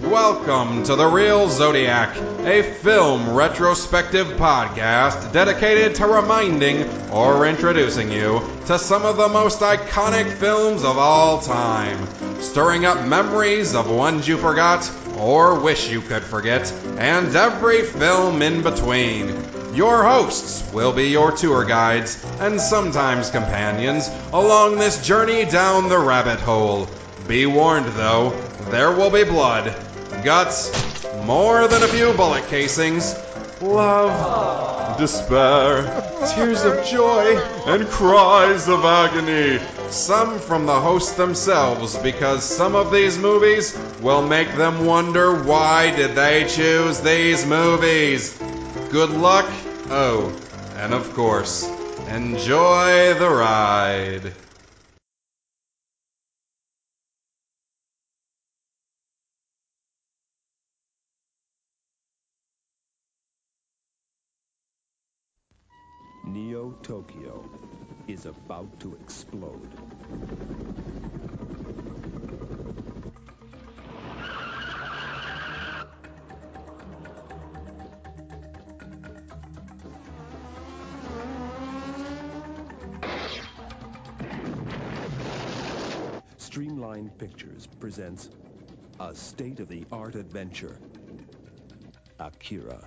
Welcome to The Reel Zodiac, a film retrospective podcast dedicated to reminding or introducing you to some of the most iconic films of all time, stirring up memories of ones you forgot or wish you could forget, and every film in between. Your hosts will be your tour guides and sometimes companions along this journey down the rabbit hole. Be warned though, there will be blood, guts, more than a few bullet casings, love, despair, tears of joy, and cries of agony. Some from the hosts themselves, because some of these movies will make them wonder why did they choose these movies. Good luck. Oh, and of course, enjoy the ride. Neo Tokyo is about to explode. Streamline Pictures presents a state-of-the-art adventure. Akira.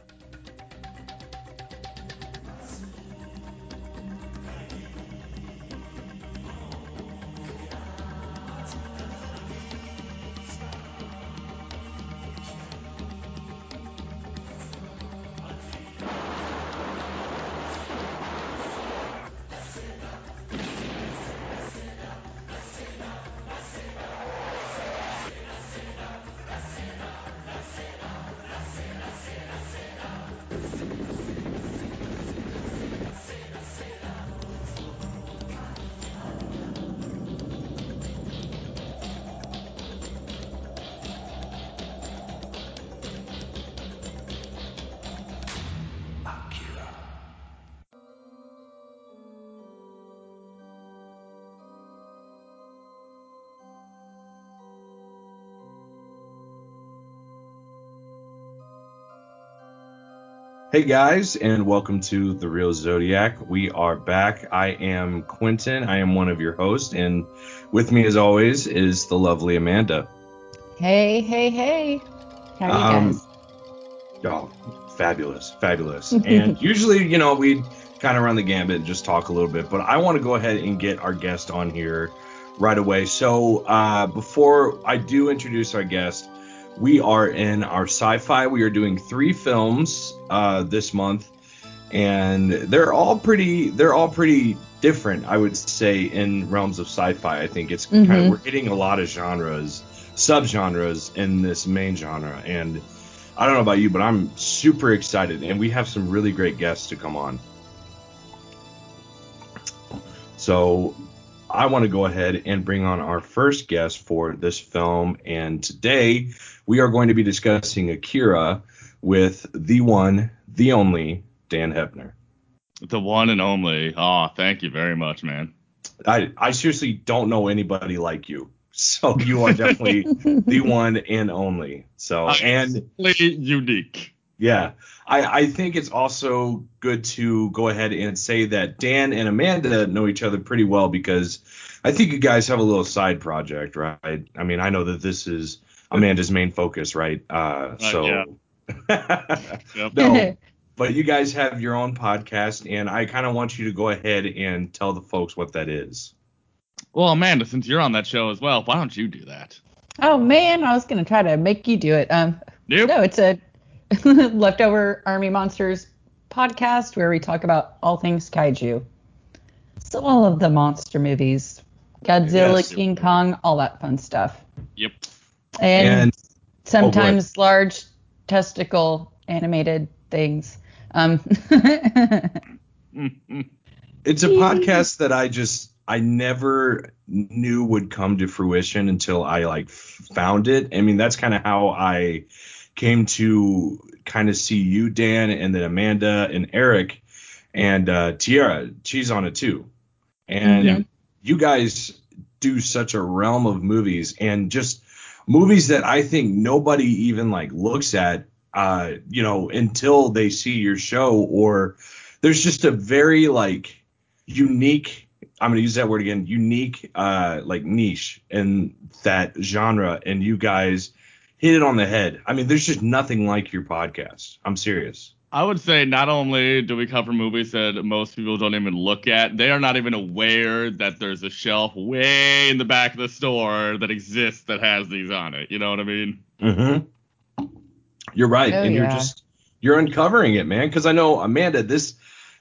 Hey guys, and welcome to The Reel Zodiac. We are back. I am Quentin. I am one of your hosts, and with me, as always, is the lovely Amanda. Hey, hey, hey. How are you Um, guys? Oh, fabulous, fabulous. and usually, you know, we kind of run the gambit and just talk a little bit, but I want to go ahead and get our guest on here right away. So, uh, before I do introduce our guest, we are in our sci-fi. We are doing three films uh, this month, and they're all pretty. They're all pretty different, I would say, in realms of sci-fi. I think it's kind of we're hitting a lot of genres, subgenres in this main genre, and I don't know about you, but I'm super excited, and we have some really great guests to come on. So I want to go ahead and bring on our first guest for this film, and today we are going to be discussing Akira with the one, the only Dan Hoeppner. The one and only. Oh, thank you very much, man. I I seriously don't know anybody like you, so you are definitely the one and only. So and unique. Yeah, I, I think it's also good to go ahead and say that Dan and Amanda know each other pretty well because I think you guys have a little side project, right? I mean, I know that this is Amanda's main focus, right? Uh, so Yep. no, but you guys have your own podcast, and I kind of want you to go ahead and tell the folks what that is. Well, Amanda, since you're on that show as well, why don't you do that? Oh man, I was gonna try to make you do it. Um, Nope. no, it's a leftover army monsters podcast where we talk about all things kaiju. So all of the monster movies, Godzilla, Yes. King Kong, all that fun stuff, Yep. And, And sometimes large testicle animated things. Um, It's a podcast that I just I never knew would come to fruition until I like found it. I mean, that's kind of how I came to kind of see you, Dan, and then Amanda and Eric and uh, Tiara. She's on it too, and Mhm. you guys do such a realm of movies and just movies that I think nobody even like looks at, uh, you know, until they see your show or there's just a very like unique I'm gonna use that word again, unique uh like niche in that genre and you guys hit it on the head. I mean, there's just nothing like your podcast. I'm serious. I would say not only do we cover movies that most people don't even look at, they are not even aware that there's a shelf way in the back of the store that exists that has these on it. You know what I mean? Mm-hmm. You're right, Oh, and you're yeah. just you're uncovering it, man. Because I know Amanda, this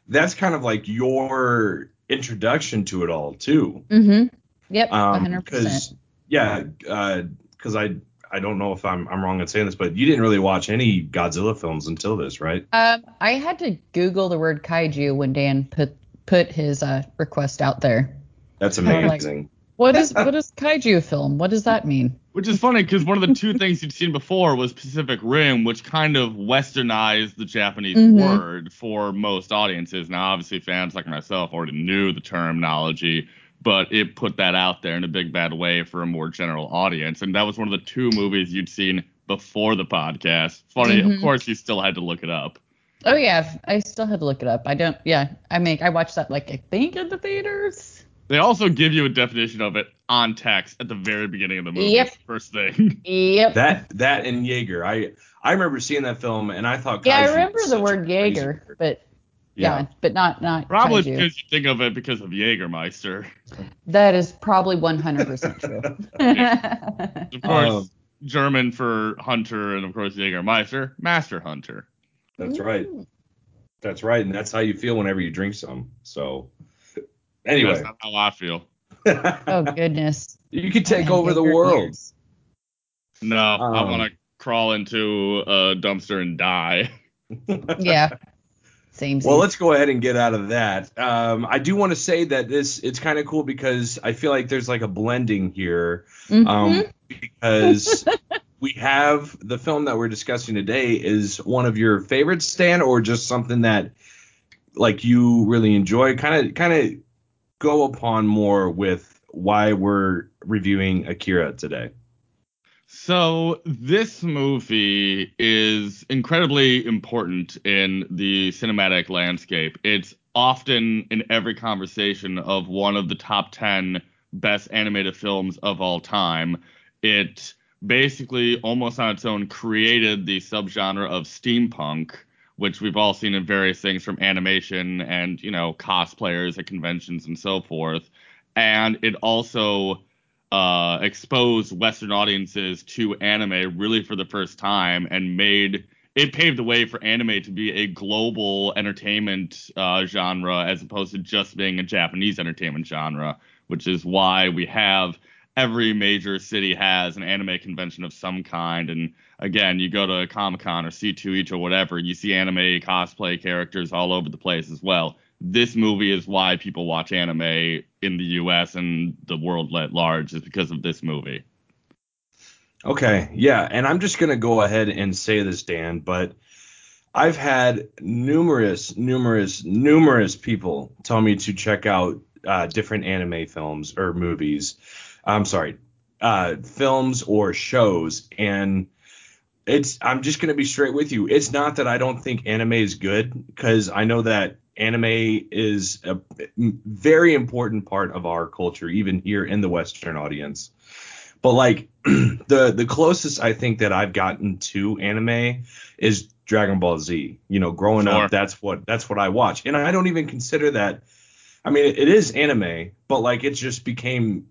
that's kind of like your introduction to it all too. Mm-hmm. Yep. Um, 100%. because yeah, because I I don't know if I'm I'm wrong in saying this, but you didn't really watch any Godzilla films until this, right? Um, I had to Google the word kaiju when Dan put put his uh, request out there. That's Kinda like- amazing. What is what is kaiju film? What does that mean? Which is funny because one of the two things you'd seen before was Pacific Rim, which kind of westernized the Japanese Mhm. word for most audiences. Now, obviously, fans like myself already knew the terminology, but it put that out there in a big bad way for a more general audience. And that was one of the two movies you'd seen before the podcast. Funny, of Mhm. course, you still had to look it up. Oh yeah, I still had to look it up. I don't. Yeah, I mean, I watched that like I think in the theaters. They also give you a definition of it on text at the very beginning of the movie. Yep. First thing. Yep. That that and Jaeger. I I remember seeing that film and I thought. yeah, I remember the word Jaeger, but yeah. but not not Probably kaiju. because you think of it because of Jägermeister. That is probably 100% true. Of course, Um, German for hunter, and of course Jägermeister, master hunter. That's right. That's right, and that's how you feel whenever you drink some. So, anyway, That's not how I feel. oh goodness. you could take over the world. ears. No, I Um, want to crawl into a dumpster and die. Yeah. Same. Well, let's go ahead and get out of that. Um, I do want to say that this it's kind of cool because I feel like there's like a blending here. Mhm. Um, because we have the film that we're discussing today is one of your favorites, Stan, or just something that like you really enjoy. Kind of kind of go upon more with why we're reviewing Akira today. So this movie is incredibly important in the cinematic landscape. It's often in every conversation of one of the top 10 best animated films of all time. It basically almost on its own created the subgenre of steampunk, which we've all seen in various things from animation and, you know, cosplayers at conventions and so forth. And it also uh, exposed Western audiences to anime really for the first time and made it paved the way for anime to be a global entertainment uh, genre as opposed to just being a Japanese entertainment genre, which is why we have every major city has an anime convention of some kind. And again, you go to Comic Con or C2E2 or whatever, you see anime cosplay characters all over the place as well. This movie is why people watch anime in the US and the world at large, is because of this movie. Okay, yeah, and I'm just gonna go ahead and say this, Dan, but I've had numerous, numerous, numerous people tell me to check out uh, different anime films or movies. I'm sorry, uh, films or shows, and it's. I'm just gonna be straight with you. It's not that I don't think anime is good, because I know that anime is a very important part of our culture, even here in the Western audience. But like the the closest I think that I've gotten to anime is Dragon Ball Z. You know, growing Sure. up, that's what that's what I watch, and I don't even consider that. I mean, it, is anime, but like it just became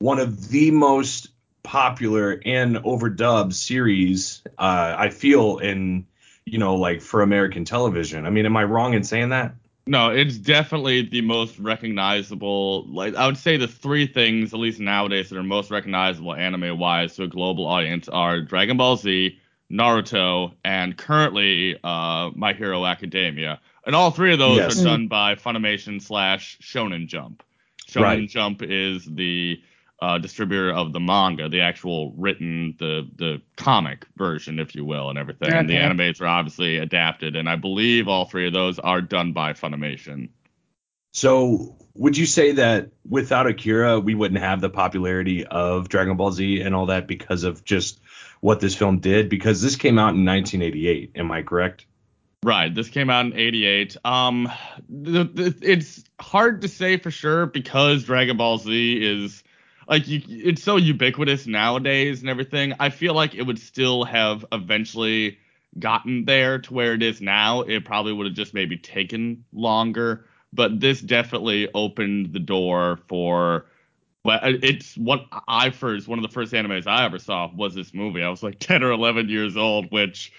one of the most popular and overdubbed series. Uh, I feel in you know like for American television. I mean, am I wrong in saying that? No, it's definitely the most recognizable. Like I would say, the three things, at least nowadays, that are most recognizable anime-wise to a global audience are Dragon Ball Z, Naruto, and currently uh, My Hero Academia. And all three of those Yes. are done by Funimation slash Shonen Jump. Shonen Right. Jump is the uh, distributor of the manga, the actual written, the the comic version, if you will, and everything. And the Okay. animes are obviously adapted, and I believe all three of those are done by Funimation. So would you say that without Akira, we wouldn't have the popularity of Dragon Ball Z and all that because of just what this film did? Because this came out in 1988. Am I correct? Right. This came out in 88. Um, the, the, it's hard to say for sure because Dragon Ball Z is like you, it's so ubiquitous nowadays and everything. I feel like it would still have eventually gotten there to where it is now. It probably would have just maybe taken longer, but this definitely opened the door for. Well, uh, it's what I first one of the first animes I ever saw was this movie. I was like 10 or 11 years old, which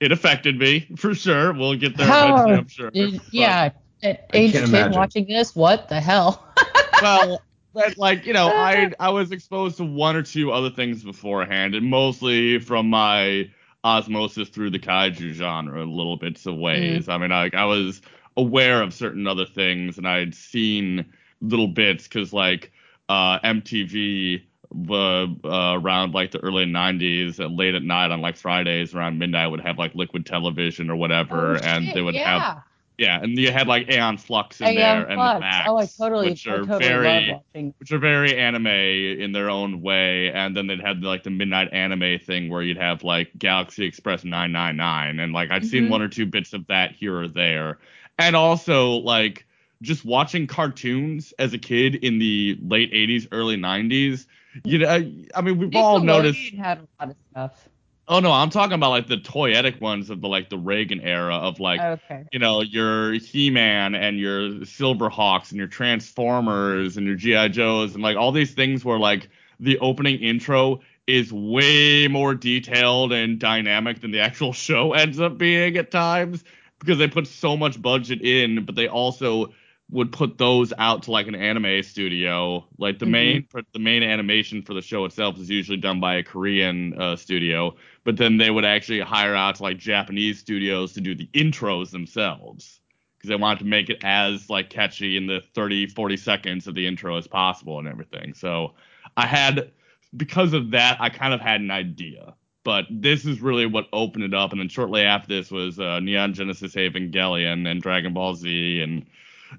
it affected me for sure. We'll get there eventually, I'm sure. Did- yeah, at age can't 10 imagine. watching this, what the hell? well, but like you know, I I was exposed to one or two other things beforehand, and mostly from my osmosis through the kaiju genre, in little bits of ways. I mean, like I was aware of certain other things, and I'd seen little bits because like uh, MTV. Uh, uh, around like the early 90s, uh, late at night on like Fridays around midnight, would have like Liquid Television or whatever, Oh, and shit, they would yeah. have yeah, and you had like Aeon Flux in Aeon there and the Max, oh, I totally, which I are totally very which are very anime in their own way. And then they'd have like the midnight anime thing where you'd have like Galaxy Express 999. And like I'd seen Mhm. one or two bits of that here or there. And also like just watching cartoons as a kid in the late 80s, early 90s. You know, I mean, we've all noticed. Nickelodeon had a lot of stuff. Oh no, I'm talking about like the toyetic ones of the like the Reagan era of like okay. you know, your He-Man and your Silverhawks and your Transformers and your G.I. Joes and like all these things where like the opening intro is way more detailed and dynamic than the actual show ends up being at times because they put so much budget in, but they also would put those out to like an anime studio. Like the Mhm. main the main animation for the show itself is usually done by a Korean uh, studio, but then they would actually hire out to like Japanese studios to do the intros themselves because they wanted to make it as like catchy in the 30 40 seconds of the intro as possible and everything. So I had because of that I kind of had an idea. But this is really what opened it up, and then shortly after this was uh, Neon Genesis Evangelion and Dragon Ball Z, and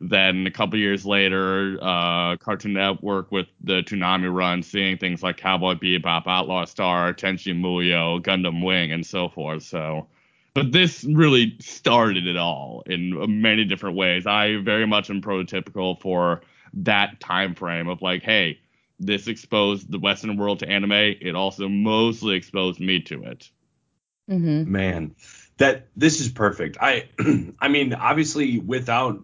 then a couple years later, uh, Cartoon Network with the Toonami run, seeing things like Cowboy Bebop, Outlaw Star, Tenchi Muyo, Gundam Wing, and so forth. So, but this really started it all in many different ways. I very much am prototypical for that time frame of like, hey, this exposed the Western world to anime. It also mostly exposed me to it. Mm-hmm. Man, that this is perfect. I I mean, obviously without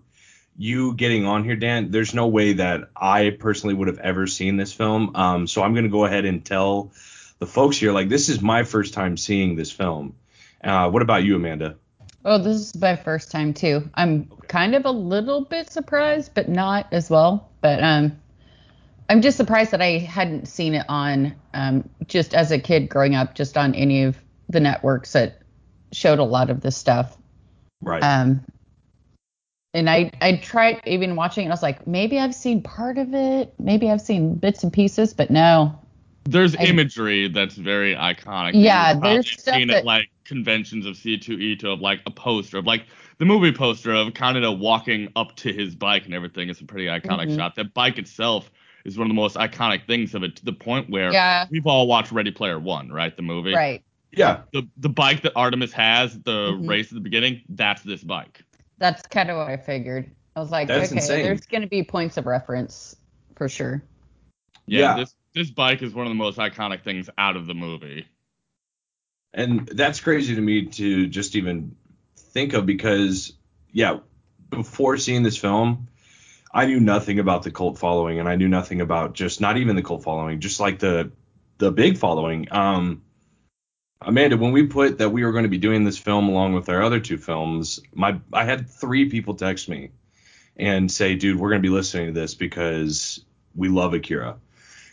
you getting on here, Dan, there's no way that I personally would have ever seen this film. Um, so I'm gonna go ahead and tell the folks here, like, this is my first time seeing this film. Uh, what about you, Amanda? Oh, this is my first time too. I'm kind of a little bit surprised, but not as well. But um, I'm just surprised that I hadn't seen it on um, just as a kid growing up, just on any of the networks that showed a lot of this stuff. Right. Um, and I I tried even watching it. And I was like, maybe I've seen part of it, maybe I've seen bits and pieces, but no. There's I- imagery that's very iconic. Yeah, You've probably there's stuff seen that- at like conventions of C2E2 of like a poster of like the movie poster of Kaneda walking up to his bike and everything. It's a pretty iconic Mhm. shot. That bike itself is one of the most iconic things of it to the point where Yeah. we've all watched Ready Player One, right? The movie. Right. yeah. The the bike that Artemis has, the Mhm. race at the beginning, that's this bike. That's kind of what I figured. I was like, That's okay, insane. there's going to be points of reference for sure. Yeah, Yeah. This this bike is one of the most iconic things out of the movie. And that's crazy to me to just even think of because, yeah, before seeing this film, I knew nothing about the cult following, and I knew nothing about just not even the cult following, just like the the big following. Um, Amanda, when we put that we were going to be doing this film along with our other two films, my I had three people text me and say, "Dude, we're going to be listening to this because we love Akira,"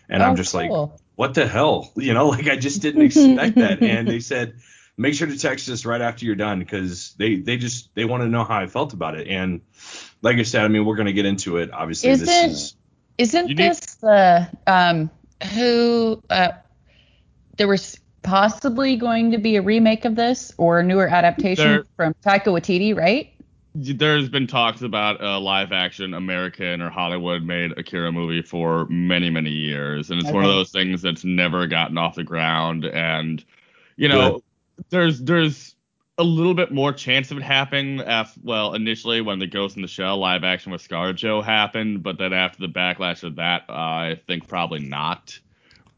and I'm Oh, just like, what the hell? You know, like I just didn't expect that. And they said, make sure to text us right after you're done because they they just they want to know how I felt about it. And like I said, I mean, we're gonna get into it. Obviously, Is this it- is Isn't You need- this the um who uh there was possibly going to be a remake of this or a newer adaptation There- from Taika Waititi, right? there's been talks about a live action American or Hollywood made Akira movie for many, many years. And it's one of those things that's never gotten off the ground. And, you know, there's there's a little bit more chance of it happening af well, initially when the Ghost in the Shell live action with ScarJo happened, but then after the backlash of that, uh, I think probably not.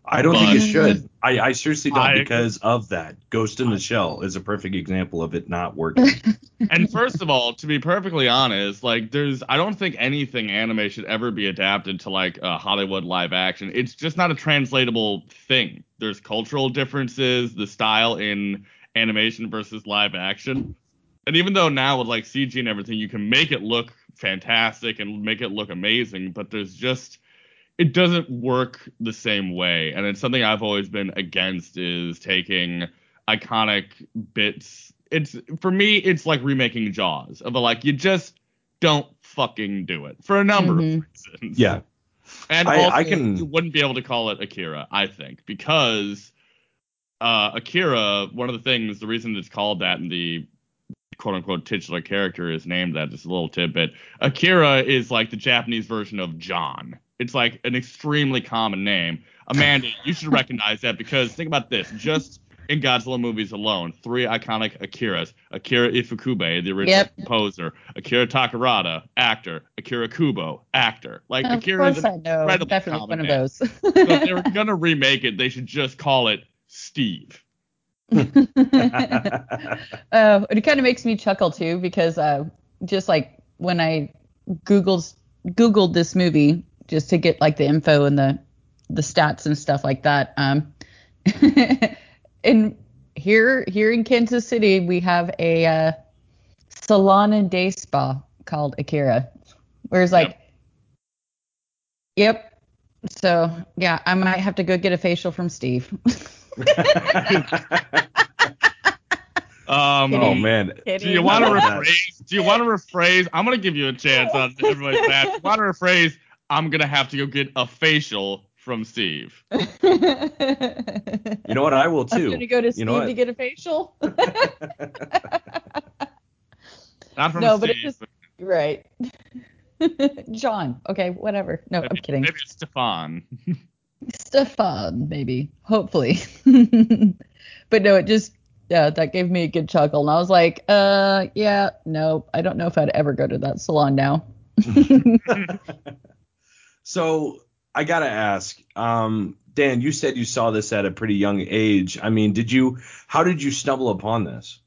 I don't think But- it should. I, I seriously don't I- because of that. Ghost in the Shell is a perfect example of it not working. and first of all, to be perfectly honest, like there's I don't think anything anime should ever be adapted to like a Hollywood live action. It's just not a translatable thing. There's cultural differences, the style in animation versus live action. And even though now with like CG and everything, you can make it look fantastic and make it look amazing, but there's just it doesn't work the same way. And it's something I've always been against is taking iconic bits. It's for me, it's like remaking Jaws. Of a, like you just don't fucking do it for a number Mhm. of reasons. yeah. And I- also, I can- you wouldn't be able to call it Akira, I think, because uh, Akira, one of the things, the reason it's called that in the quote unquote titular character is named that, just a little tidbit. Akira is like the Japanese version of John. It's like an extremely common name. Amanda, you should recognize that because think about this. Just in Godzilla movies alone, three iconic Akiras. Akira Ifukube, the original Yep. composer. Akira Takarada, actor. Akira Kubo, actor. Like Of Akira is course an I know. incredibly Definitely one of name. those. so if they were gonna remake it, they should just call it Steve. uh, it kind of makes me chuckle too because uh, just like when I googled googled this movie just to get like the info and the the stats and stuff like that. Um, in here here in Kansas City we have a uh, salon and day spa called Akira, where it's like, yep. So yeah, I might have to go get a facial from Steve. Um, oh man. Do you want to I love that. rephrase? Do you want to rephrase? I'm gonna give you a chance on everybody's match. You want to rephrase? I'm gonna have to go get a facial from Steve. You know what? I will I'm too. gonna go to You Steve know what? to get a facial. Not from No, but it Steve. just- right. John. Okay, whatever. No, I'm kidding. Maybe it's Stefan. Stefan, maybe. Hopefully. but no, it just yeah, that gave me a good chuckle. And I was like, uh yeah, no, I don't know if I'd ever go to that salon now. So I gotta ask, um, Dan, you said you saw this at a pretty young age. I mean, did you? How did you stumble upon this?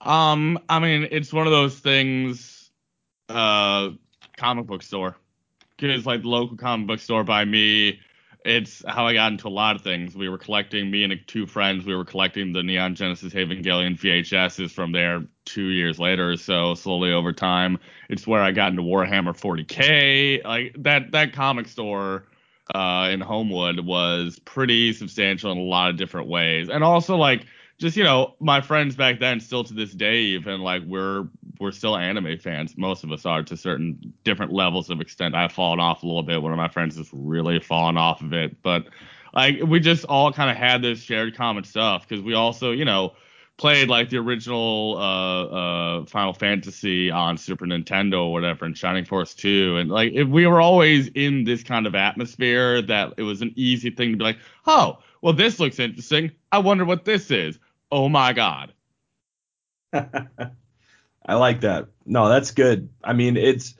Um, I mean, it's one of those things. Uh, comic book store, because like the local comic book store by me. It's how I got into a lot of things. We were collecting, me and two friends, we were collecting the Neon Genesis Evangelion VHSs from there two years later or so, slowly over time. It's where I got into Warhammer 40K. Like that that comic store uh, in Homewood was pretty substantial in a lot of different ways. And also like just you know my friends back then still to this day even like we're we're still anime fans most of us are to certain different levels of extent i've fallen off a little bit one of my friends has really fallen off of it but like we just all kind of had this shared common stuff because we also you know played like the original uh uh final fantasy on super nintendo or whatever and shining force 2 and like if we were always in this kind of atmosphere that it was an easy thing to be like oh well this looks interesting i wonder what this is oh my god I like that. No, that's good. I mean, it's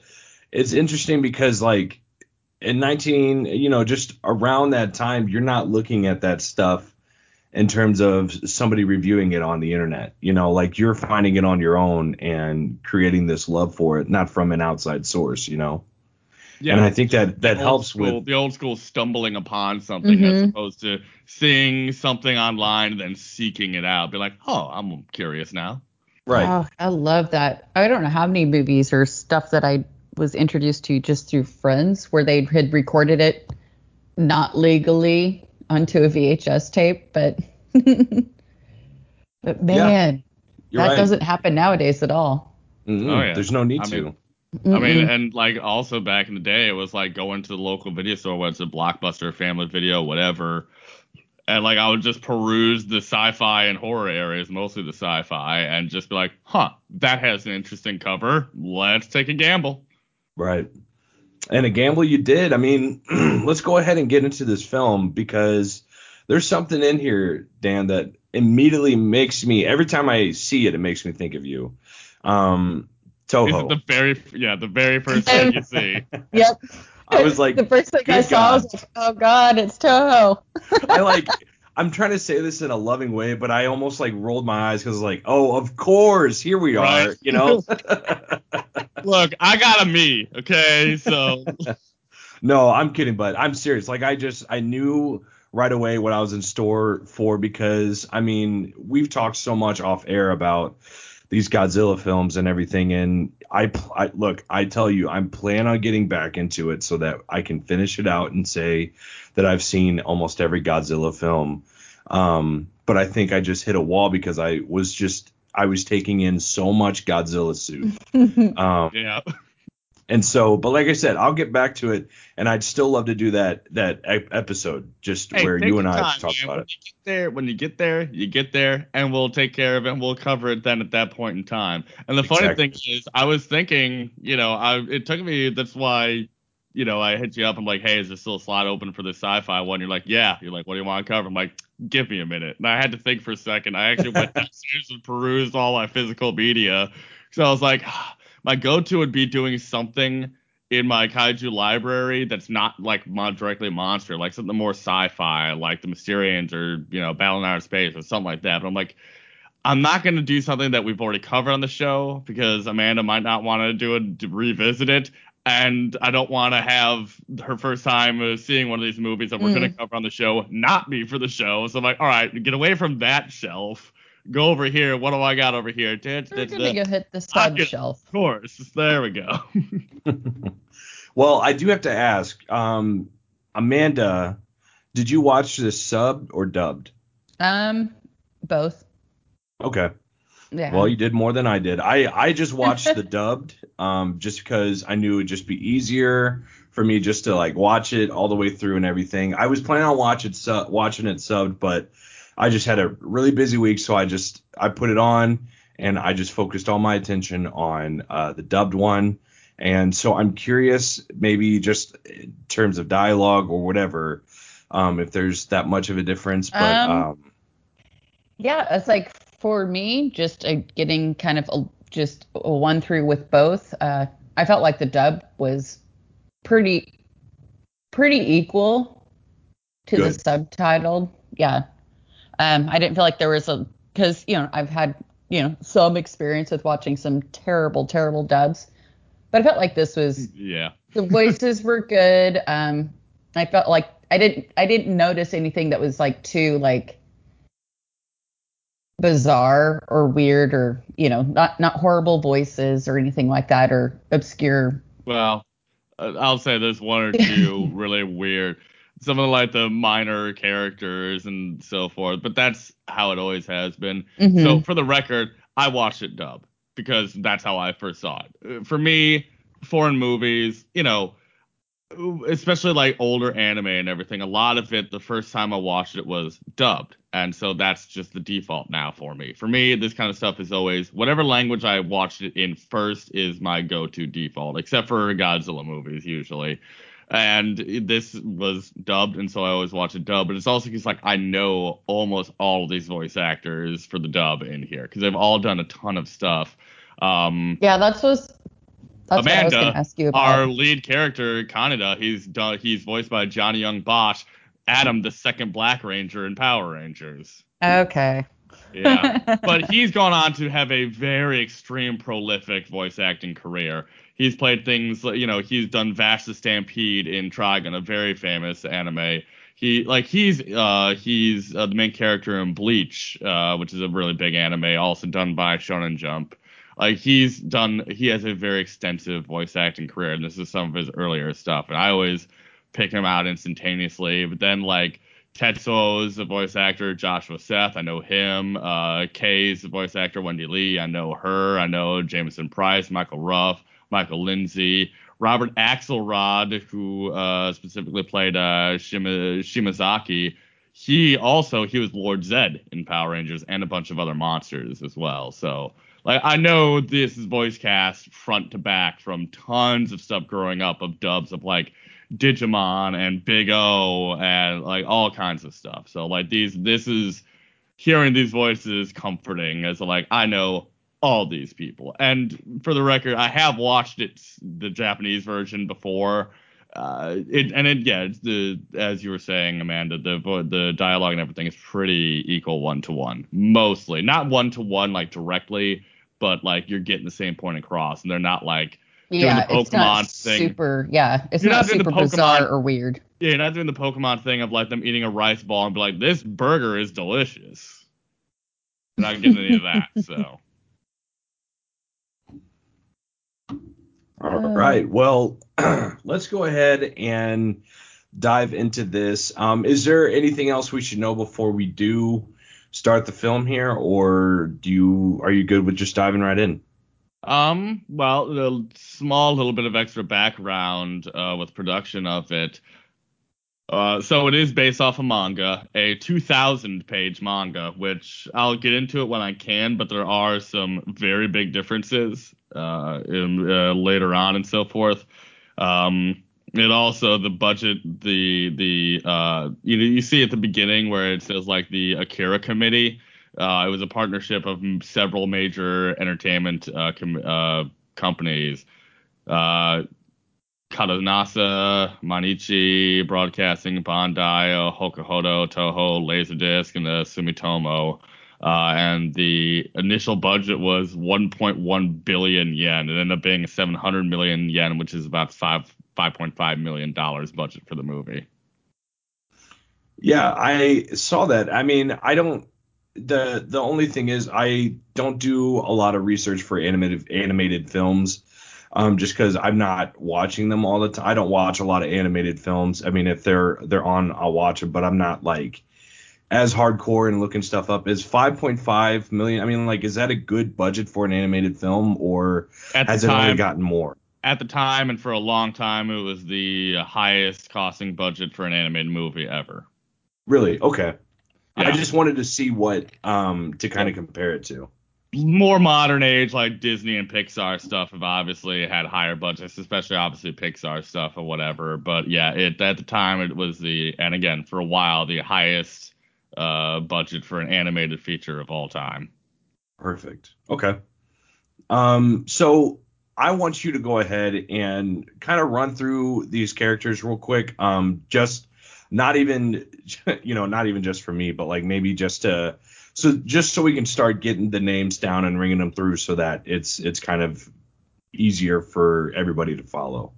it's interesting because like in 19, you know, just around that time, you're not looking at that stuff in terms of somebody reviewing it on the internet. You know, like you're finding it on your own and creating this love for it, not from an outside source. You know, yeah and I think that that helps school, with the old school stumbling upon something as Mhm. opposed to seeing something online and then seeking it out be like oh i'm curious now right. Oh, I love that. I don't know how many movies or stuff that I was introduced to just through friends where they had recorded it not legally onto a VHS tape, but but man, You're that right. doesn't happen nowadays at all. Mm-mm. Oh, yeah. There's no need I to. mean- I mean, and like also back in the day, it was like going to the local video store, whether it's a Blockbuster, Family Video, whatever, and like I would just peruse the sci-fi and horror areas, mostly the sci-fi, and just be like, huh, that has an interesting cover. Let's take a gamble. Right. And a gamble you did. I mean, let's go ahead and get into this film because there's something in here, Dan, that immediately makes me every time I see it, it makes me think of you. Um, Toho. The very yeah the very first thing you see? Yep. I was like, the first thing I saw, I was like, oh god, it's Toho. I like. I'm trying to say this in a loving way, but I almost like rolled my eyes because like, oh, of course, here we are, Right. you know. Look, I got a me, okay? So No, I'm kidding, but I'm serious. Like I just I knew right away what I was in store for because I mean we've talked so much off air about these Godzilla films and everything, and I, I look I tell you I'm planning on getting back into it so that I can finish it out and say that I've seen almost every Godzilla film. Um, but I think I just hit a wall because I was just I was taking in so much Godzilla suit. Um, yeah, and so, but like I said, I'll get back to it, and I'd still love to do that that episode just Hey, where you and I time, talk man. about when it. You get there, when you get there, you get there, and we'll take care of it. and We'll cover it then at that point in time. And the funny thing is, I was thinking, you know, I it took me. That's why, you know, I hit you up. I'm like, hey, is there still a slot open for the sci-fi one? You're like, yeah. You're like, what do you want to cover? I'm like, give me a minute. And I had to think for a second. I actually went downstairs and perused all my physical media. So I was like, ah, my go-to would be doing something in my kaiju library that's not like mon- directly monster, like something more sci-fi, like the Mysterians or you know Battle in Outer Space or something like that. But I'm like, I'm not gonna do something that we've already covered on the show because Amanda might not want to do it, to revisit it, and I don't want to have her first time seeing one of these movies that we're gonna mm. cover on the show not be for the show. So I'm like, all right, get away from that shelf. Go over here. What do I got over here? We're Of gonna go hit the sub Pocket. shelf. Of course. There we go. Well, I do have to ask, um, Amanda, did you watch this subbed or dubbed? Um, both. Okay. Yeah. Well, you did more than I did. I I just watched the dubbed, um, just because I knew it would just be easier for me just to like watch it all the way through and everything. I was planning on watch it su- watching it subbed, but I just had a really busy week, so I just I put it on and I just focused all my attention on uh, the dubbed one. And so I'm curious, maybe just in terms of dialogue or whatever, um, if there's that much of a difference. But Um, um, Yeah, it's like for me, just uh, getting kind of a, just a one through with both. Uh, I felt like the dub was pretty pretty equal to the subtitled. Yeah, um, I didn't feel like there was a because you know I've had you know some experience with watching some terrible terrible dubs, but I felt like this was yeah. the voices were good. Um, I felt like I didn't I didn't notice anything that was like too like bizarre or weird or you know not not horrible voices or anything like that or obscure. Well, uh, I'll say there's one or two really weird. Some of the like the minor characters and so forth, but that's how it always has been. Mhm. So for the record, I watched it dub because that's how I first saw it. Uh, For me, foreign movies, you know, especially like older anime and everything, a lot of it the first time I watched it was dubbed. And so that's just the default now for me. For me, this kind of stuff is always whatever language I watched it in first is my go-to default, except for Godzilla movies usually. And this was dubbed, and so I always watch it dubbed. But it's also because like I know almost all of these voice actors for the dub in here because they've all done a ton of stuff. Um, Yeah, that's was that's what I was Amanda, ask you about. our lead character, Kaneda, he's done, he's voiced by Johnny Yong Bosch, Adam, the second Black Ranger in Power Rangers. okay. Yeah, but he's gone on to have a very extreme, prolific voice acting career. He's played things, you know, he's done Vash the Stampede in Trigun, a very famous anime. He like he's uh he's uh, the main character in Bleach, uh, which is a really big anime, also done by Shonen Jump. Like he's done, he has a very extensive voice acting career, and this is some of his earlier stuff. And I always pick him out instantaneously. But then like Tetsuo is the voice actor, Joshua Seth, I know him. Uh, Kay is the voice actor, Wendee Lee, I know her. I know Jamieson Price, Michael Ruff, Michael Lindsay, Robert Axelrod, who uh, specifically played uh, Shima, Shimazaki. he also he was Lord Zedd in Power Rangers and a bunch of other monsters as well. So like I know this is voice cast front to back from tons of stuff growing up of dubs of like Digimon and Big O and like all kinds of stuff. So like these this is hearing these voices comforting as like I know all these people. And for the record, I have watched it the Japanese version before. Uh, it and it yeah, it's the as you were saying, Amanda, the the dialogue and everything is pretty equal one to one, mostly not one to one like directly, but like you're getting the same point across, and they're not like yeah, doing the it's not Pokemon thing. super. Yeah, it's not, not super bizarre Pokemon- or weird. Yeah, you're not doing the Pokemon thing of like them eating a rice ball and be like, this burger is delicious. You're not getting any of that, so. All Uh, right. Well, let's go ahead and dive into this. Um, is there anything else we should know before we do start the film here, or do you are you good with just diving right in? Um, well, a small little bit of extra background uh, with production of it. Uh, so it is based off a manga, a 2,000 page manga, which I'll get into it when I can, but there are some very big differences uh, in, uh, later on and so forth. Um, it also the budget, the the uh, you you see at the beginning where it says like the Akira Committee. Uh, it was a partnership of several major entertainment com- companies. Kadanasa, Mainichi, Broadcasting, Bandai, Hakuhodo, Toho, Laserdisc, and the Sumitomo. Uh, and the initial budget was 1.1 billion yen. It ended up being 700 million yen, which is about five 5.5 million dollars budget for the movie. Yeah, I saw that. I mean, I don't. the The only thing is, I don't do a lot of research for animated animated films, um, just because I'm not watching them all the time. I don't watch a lot of animated films. I mean, if they're they're on, I'll watch them, but I'm not like as hardcore and looking stuff up. Is 5.5 million? I mean, like, is that a good budget for an animated film, or has it only gotten more? at the time, and for a long time, it was the highest costing budget for an animated movie ever. Really? Okay. Yeah. I just wanted to see what um to kind of compare it to. More modern age like Disney and Pixar stuff have obviously had higher budgets, especially obviously Pixar stuff or whatever. But yeah, it at the time it was the and again for a while the highest uh budget for an animated feature of all time. Perfect. Okay. Um, so I want you to go ahead and kind of run through these characters real quick. Um, just not even, you know, not even just for me, but like maybe just to, so just so we can start getting the names down and ringing them through, so that it's it's kind of easier for everybody to follow.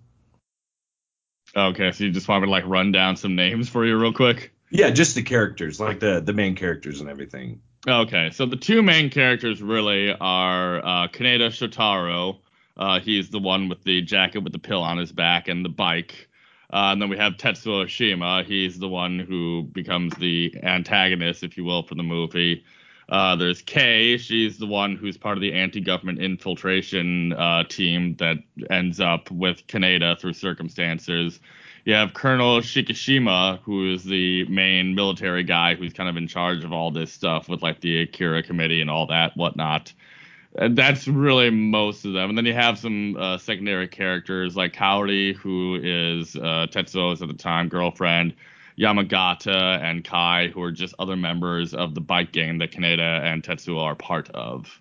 Okay, so you just want me to like run down some names for you real quick? Yeah, just the characters, like the the main characters and everything. Okay, so the two main characters really are uh, Kaneda Shotaro. Uh, he's the one with the jacket with the pill on his back and the bike. Uh, and then we have Tetsuo Oshima. He's the one who becomes the antagonist, if you will, for the movie. Uh, there's Kay. She's the one who's part of the anti-government infiltration uh, team that ends up with Kaneda through circumstances. You have Colonel Shikishima, who is the main military guy who's kind of in charge of all this stuff with like the Akira committee and all that whatnot. And that's really most of them. And then you have some uh, secondary characters like Kaori, who is uh, Tetsuo's at the time girlfriend, Yamagata and Kai, who are just other members of the bike gang that Kaneda and Tetsuo are part of.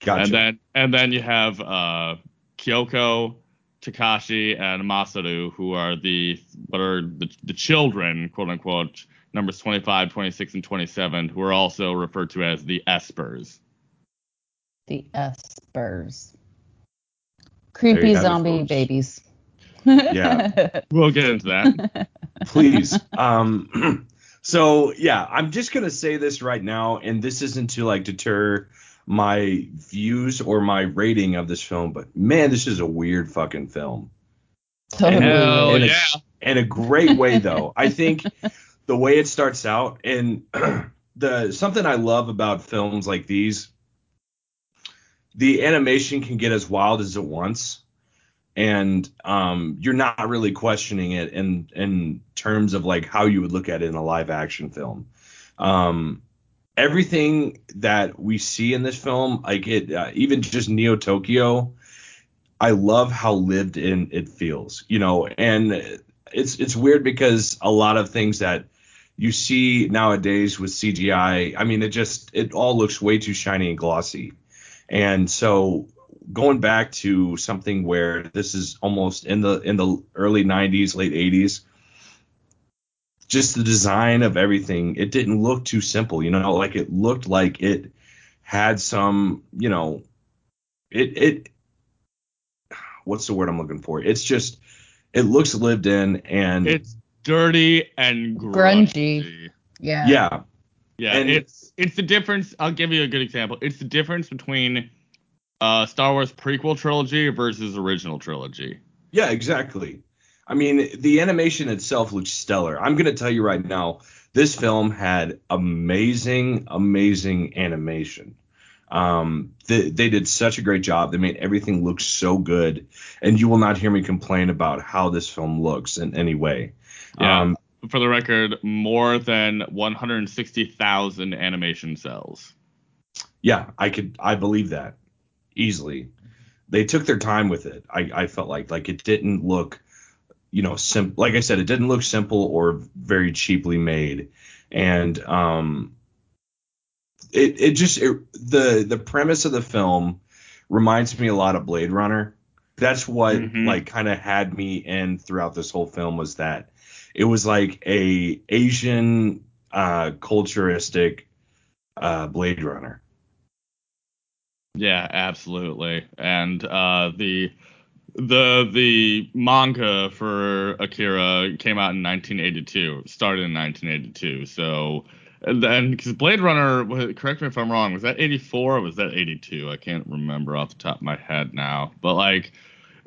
Gotcha. And then and then you have uh, Kyoko, Takashi, and Masaru, who are the what are the, the children, quote unquote, numbers 25, 26, and 27, who are also referred to as the Espers. The Espers. There Creepy you have it, zombie babies. Yeah. We'll get into that. please. Um, so yeah, I'm just gonna say this right now, and this isn't to like deter my views or my rating of this film, but man, this is a weird fucking film. totally. Hell in a, yeah. in a great way though. I think the way it starts out and the something I love about films like these, the animation can get as wild as it wants. and um, you're not really questioning it in in terms of like how you would look at it in a live action film. Um, everything that we see in this film, like it, uh, even just Neo Tokyo, I love how lived in it feels, you know, and it's it's weird because a lot of things that you see nowadays with CGI, I mean, it just it all looks way too shiny and glossy, and so going back to something where this is almost in the in the early 90s, late 80s just the design of everything, it didn't look too simple, you know, like it looked like it had some, you know, it it what's the word I'm looking for? It's just it looks lived in and it's dirty and grungy. Grungy. Yeah. yeah, Yeah, And- it's it's the difference. I'll give you a good example. It's the difference between uh, Star Wars prequel trilogy versus original trilogy. yeah, exactly. I mean, the animation itself looks stellar. I'm going to tell you right now, this film had amazing, amazing animation. Um, they, they did such a great job. They made everything look so good, and you will not hear me complain about how this film looks in any way. Yeah. Um, For the record, more than 160,000 animation cells. yeah, I could, I believe that easily. They took their time with it. I, I felt like, like it didn't look, you know, sim. Like I said, it didn't look simple or very cheaply made, and um, it it just it, the the premise of the film reminds me a lot of Blade Runner. That's what Mhm. like kind of had me in throughout this whole film was that it was like a Asian uh culturistic uh Blade Runner. Yeah, absolutely. And uh, the the the manga for Akira came out in 1982. Started in 1982. So and then because Blade Runner, correct me if I'm wrong, was that 84 or was that 82? I can't remember off the top of my head now. But like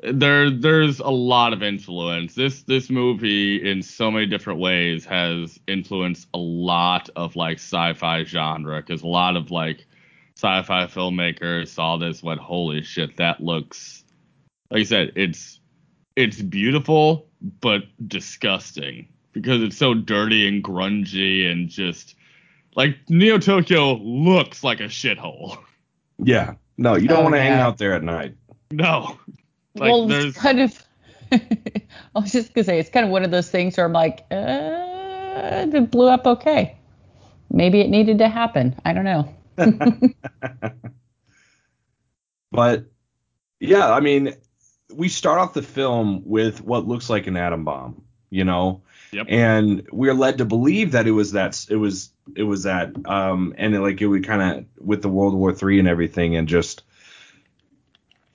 there there's a lot of influence. This this movie in so many different ways has influenced a lot of like sci-fi genre because a lot of like sci-fi filmmakers saw this went holy shit that looks like I said it's it's beautiful but disgusting because it's so dirty and grungy and just like Neo Tokyo looks like a shithole. Yeah. No, you don't Oh, want to hang out there at night. No. Like, well, there's- it's kind of. I was just gonna say it's kind of one of those things where I'm like, uh, it blew up okay. Maybe it needed to happen. I don't know. But yeah, I mean, we start off the film with what looks like an atom bomb, you know, Yep. and we're led to believe that it was that it was it was that, um, and it, like it would kind of with the World War Three and everything, and just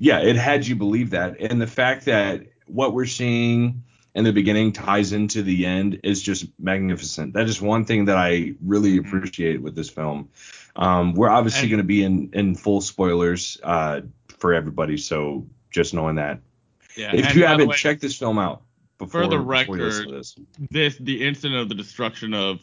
yeah, it had you believe that, and the fact that what we're seeing in the beginning ties into the end is just magnificent. That is one thing that I really appreciate with this film. Um, we're obviously going to be in in full spoilers uh, for everybody, so just knowing that. Yeah. If you haven't way, checked this film out before, the before you record, this, this the incident of the destruction of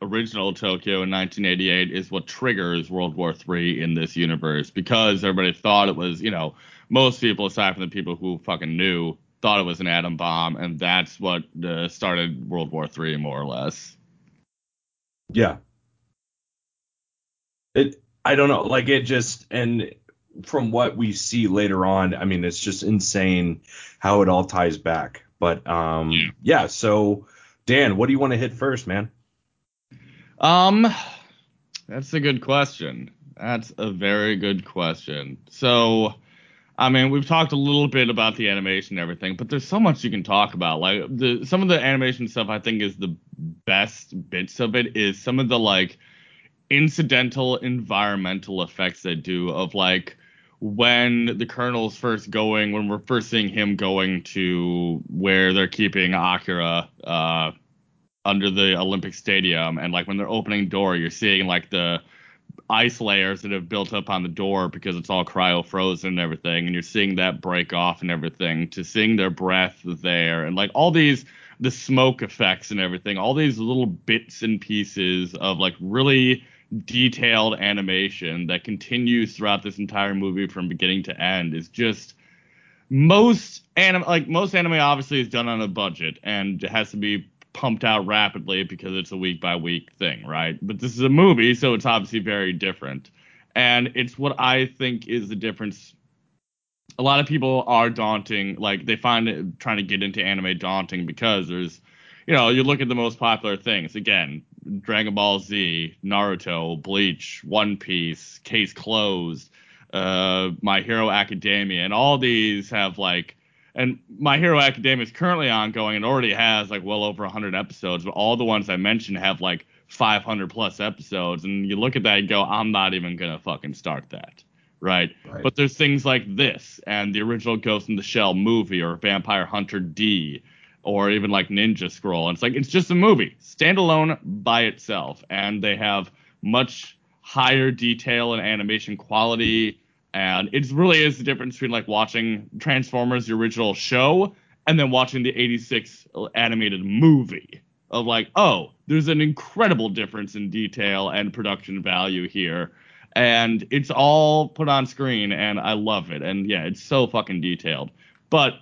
original Tokyo in 1988 is what triggers World War III in this universe because everybody thought it was, you know, most people aside from the people who fucking knew thought it was an atom bomb and that's what uh, started World War Three, more or less. yeah, it I don't know, like it just and from what we see later on, I mean, it's just insane how it all ties back. But um, Yeah. yeah, so Dan, what do you want to hit first, man? Um that's a good question. That's a very good question. So I mean, we've talked a little bit about the animation and everything, but there's so much you can talk about. Like the some of the animation stuff I think is the best bits of it is some of the like incidental environmental effects they do of like when the colonel's first going when we're first seeing him going to where they're keeping Akira uh under the Olympic Stadium and like when they're opening door you're seeing like the ice layers that have built up on the door because it's all cryo frozen and everything and you're seeing that break off and everything to seeing their breath there and like all these the smoke effects and everything all these little bits and pieces of like really detailed animation that continues throughout this entire movie from beginning to end is just most anime, like most anime, obviously is done on a budget and it has to be pumped out rapidly because it's a week by week thing, right? But this is a movie, so it's obviously very different. And it's what I think is the difference. A lot of people are daunting, like they find it, trying to get into anime daunting because there's, you know, you look at the most popular things. Again, Dragon Ball Z, Naruto, Bleach, One Piece, Case Closed, uh, My Hero Academia, and all these have like and My Hero Academia is currently ongoing and already has like well over 100 episodes, but all the ones I mentioned have like 500 plus episodes. And you look at that and go, I'm not even going to fucking start that. Right? Right. But there's things like this and the original Ghost in the Shell movie or Vampire Hunter D or even like Ninja Scroll. And it's like, it's just a movie, standalone by itself. And they have much higher detail and animation quality and it really is the difference between like watching Transformers the original show and then watching the 86 animated movie of like oh there's an incredible difference in detail and production value here. And it's all put on screen and I love it. And yeah it's so fucking detailed. But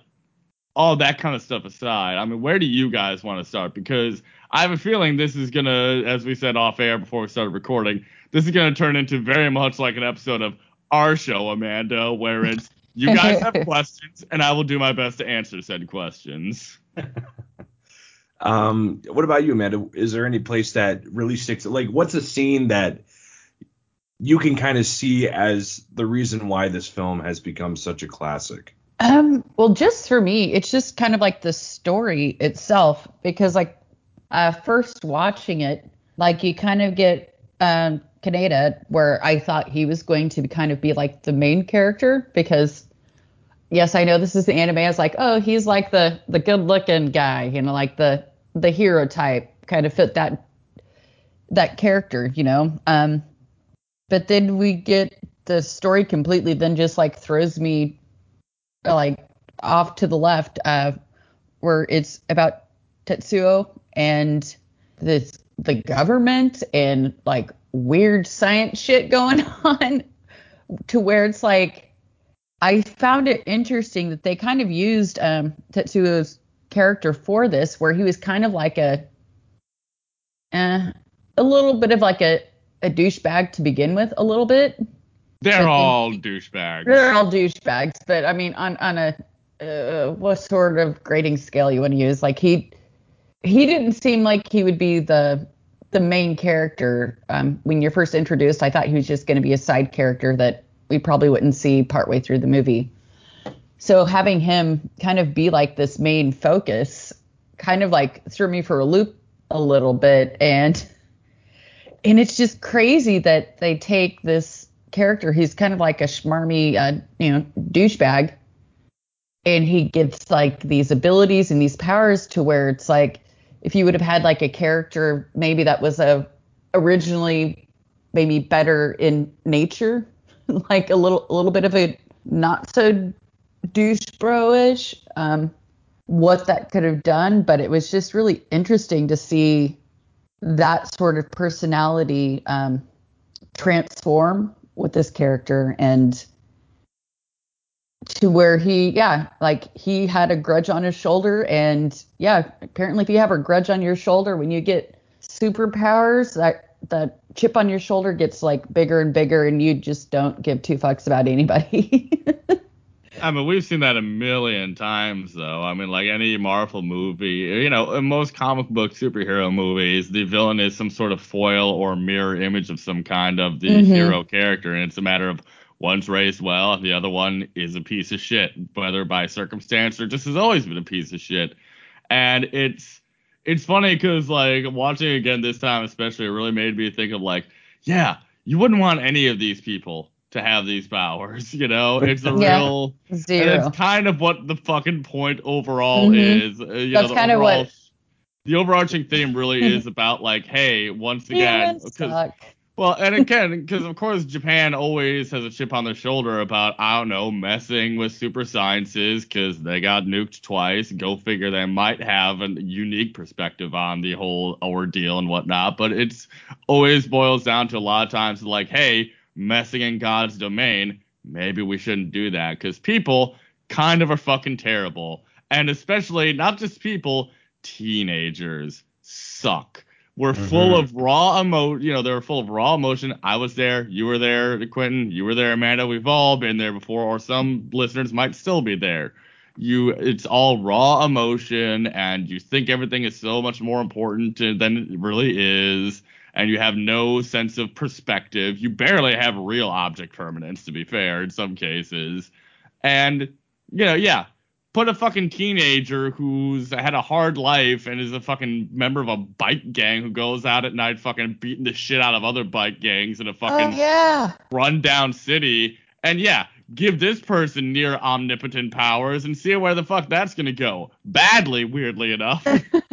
all that kind of stuff aside I mean where do you guys want to start? Because I have a feeling this is gonna as we said off air before we started recording this is gonna turn into very much like an episode of our show, Amanda, where it's you guys have questions and I will do my best to answer said questions. Um, what about you, Amanda? Is there any place that really sticks? Like, what's a scene that you can kind of see as the reason why this film has become such a classic? Um, well, just for me, it's just kind of like the story itself because like uh first watching it, like you kind of get um Kaneda where I thought he was going to kind of be like the main character because yes, I know this is the anime. I was like, oh, he's like the the good looking guy, you know, like the the hero type, kind of fit that that character, you know. Um, but then we get the story completely then just like throws me like off to the left, uh, where it's about Tetsuo and this the government and like weird science shit going on to where it's like I found it interesting that they kind of used um Tetsuo's character for this where he was kind of like a uh, a little bit of like a a douchebag to begin with a little bit. They're think- all douchebags. They're all douchebags, but I mean on on a uh, what sort of grading scale you want to use? Like he he didn't seem like he would be the the main character um, when you're first introduced. I thought he was just going to be a side character that we probably wouldn't see partway through the movie. So having him kind of be like this main focus kind of like threw me for a loop a little bit and and it's just crazy that they take this character he's kind of like a schmarmy uh, you know douchebag and he gets like these abilities and these powers to where it's like if you would have had like a character maybe that was a originally maybe better in nature like a little a little bit of a not so douche bro-ish um what that could have done but it was just really interesting to see that sort of personality um transform with this character and to where he yeah like he had a grudge on his shoulder and yeah apparently if you have a grudge on your shoulder when you get superpowers that that chip on your shoulder gets like bigger and bigger and you just don't give two fucks about anybody I mean, we've seen that a million times, though. I mean, like any Marvel movie, you know, in most comic book superhero movies, the villain is some sort of foil or mirror image of some kind of the Mhm. hero character, and it's a matter of one's raised well, and the other one is a piece of shit, whether by circumstance or just has always been a piece of shit. And it's it's funny because like watching again this time, especially, it really made me think of like, yeah, you wouldn't want any of these people to have these powers, you know? It's a Yeah. real and zero it's kind of what the fucking point overall Mhm. is. Uh, you That's know, the kinda what- the overarching theme really is about like, hey, once again, Humans 'cause- suck. Well, and again, because of course Japan always has a chip on their shoulder about I don't know messing with super sciences because they got nuked twice. Go figure, they might have a unique perspective on the whole ordeal and whatnot. But it's always boils down to a lot of times like, hey, messing in God's domain, maybe we shouldn't do that because people kind of are fucking terrible. And especially not just people, teenagers suck. We're full Mhm. of raw emo, you know, they're full of raw emotion. I was there, you were there, Quentin, you were there, Amanda. We've all been there before, or some listeners might still be there. You, it's all raw emotion, and you think everything is so much more important to- than it really is, and you have no sense of perspective. You barely have real object permanence, to be fair, in some cases. And you know, yeah, put a fucking teenager who's had a hard life and is a fucking member of a bike gang who goes out at night fucking beating the shit out of other bike gangs in a oh, fucking Oh yeah. rundown city. And yeah, give this person near omnipotent powers and see where the fuck that's gonna go. Badly, weirdly enough.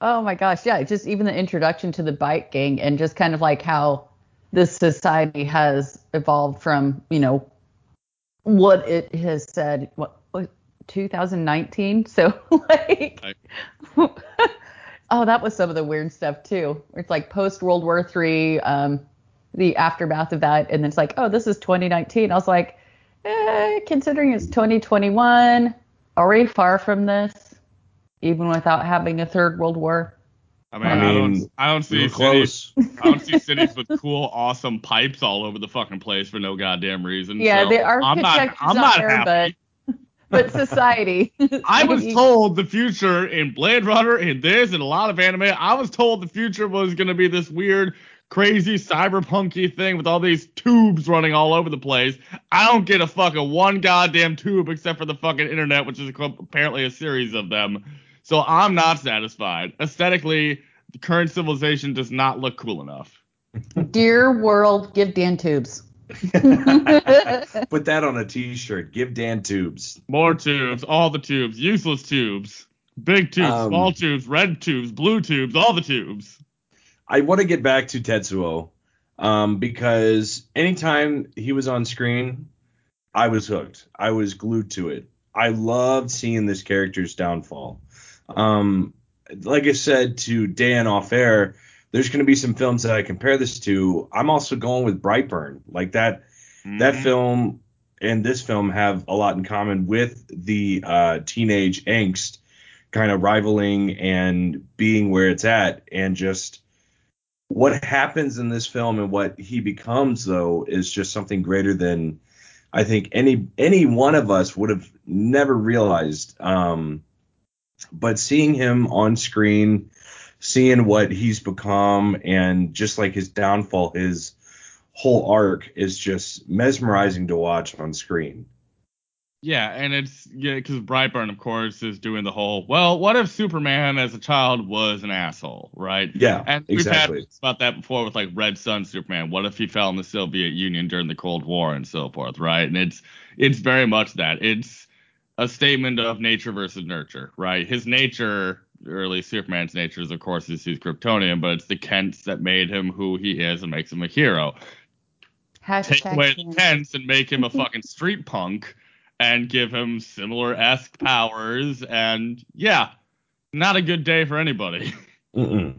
oh my gosh, yeah, just even the introduction to the bike gang and just kind of like how this society has evolved from, you know, what it has said what, what 2019. So like Oh, that was some of the weird stuff too. It's like post World War Three, um, the aftermath of that, and then it's like, oh, this is 2019. I was like, eh, considering it's 2021, are we far from this? Even without having a third world war. I mean, I I, don't, I don't see were cities. I don't see cities with cool, awesome pipes all over the fucking place for no goddamn reason. Yeah, so the I'm not, architecture's I'm not not there, happy. But society. I was told the future in Blade Runner, in this, and a lot of anime, I was told the future was going to be this weird, crazy, cyberpunky thing with all these tubes running all over the place. I don't get a fucking one goddamn tube except for the fucking internet, which is apparently a series of them. So I'm not satisfied. Aesthetically, the current civilization does not look cool enough. Dear world, give Dan tubes. Put that on a t-shirt. Give Dan tubes. More tubes, all the tubes, useless tubes, big tubes, Um, small tubes, red tubes, blue tubes, all the tubes. I want to get back to Tetsuo um, because anytime he was on screen, I was hooked. I was glued to it. I loved seeing this character's downfall. Um, like I said to Dan off air, there's going to be some films that I compare this to. I'm also going with Brightburn. Like that that Mhm. film and this film have a lot in common with the uh, teenage angst kind of rivaling and being where it's at and just what happens in this film and what he becomes though is just something greater than I think any any one of us would have never realized. Um, but seeing him on screen, seeing what he's become, and just like his downfall, his whole arc is just mesmerizing to watch on screen. Yeah, and it's yeah, because Brightburn, of course, is doing the whole. Well, what if Superman as a child was an asshole, right? Yeah, And we've exactly. had about that before with like Red Sun Superman. What if he fell in the Soviet Union during the Cold War and so forth, right? And it's it's very much that. It's a statement of nature versus nurture, right? His nature, or at least Superman's nature, is of course is he's Kryptonian, but it's the Kents that made him who he is and makes him a hero. Take away the Kents and make him a fucking street punk and give him similar esque powers, and yeah, not a good day for anybody. Mm-mm.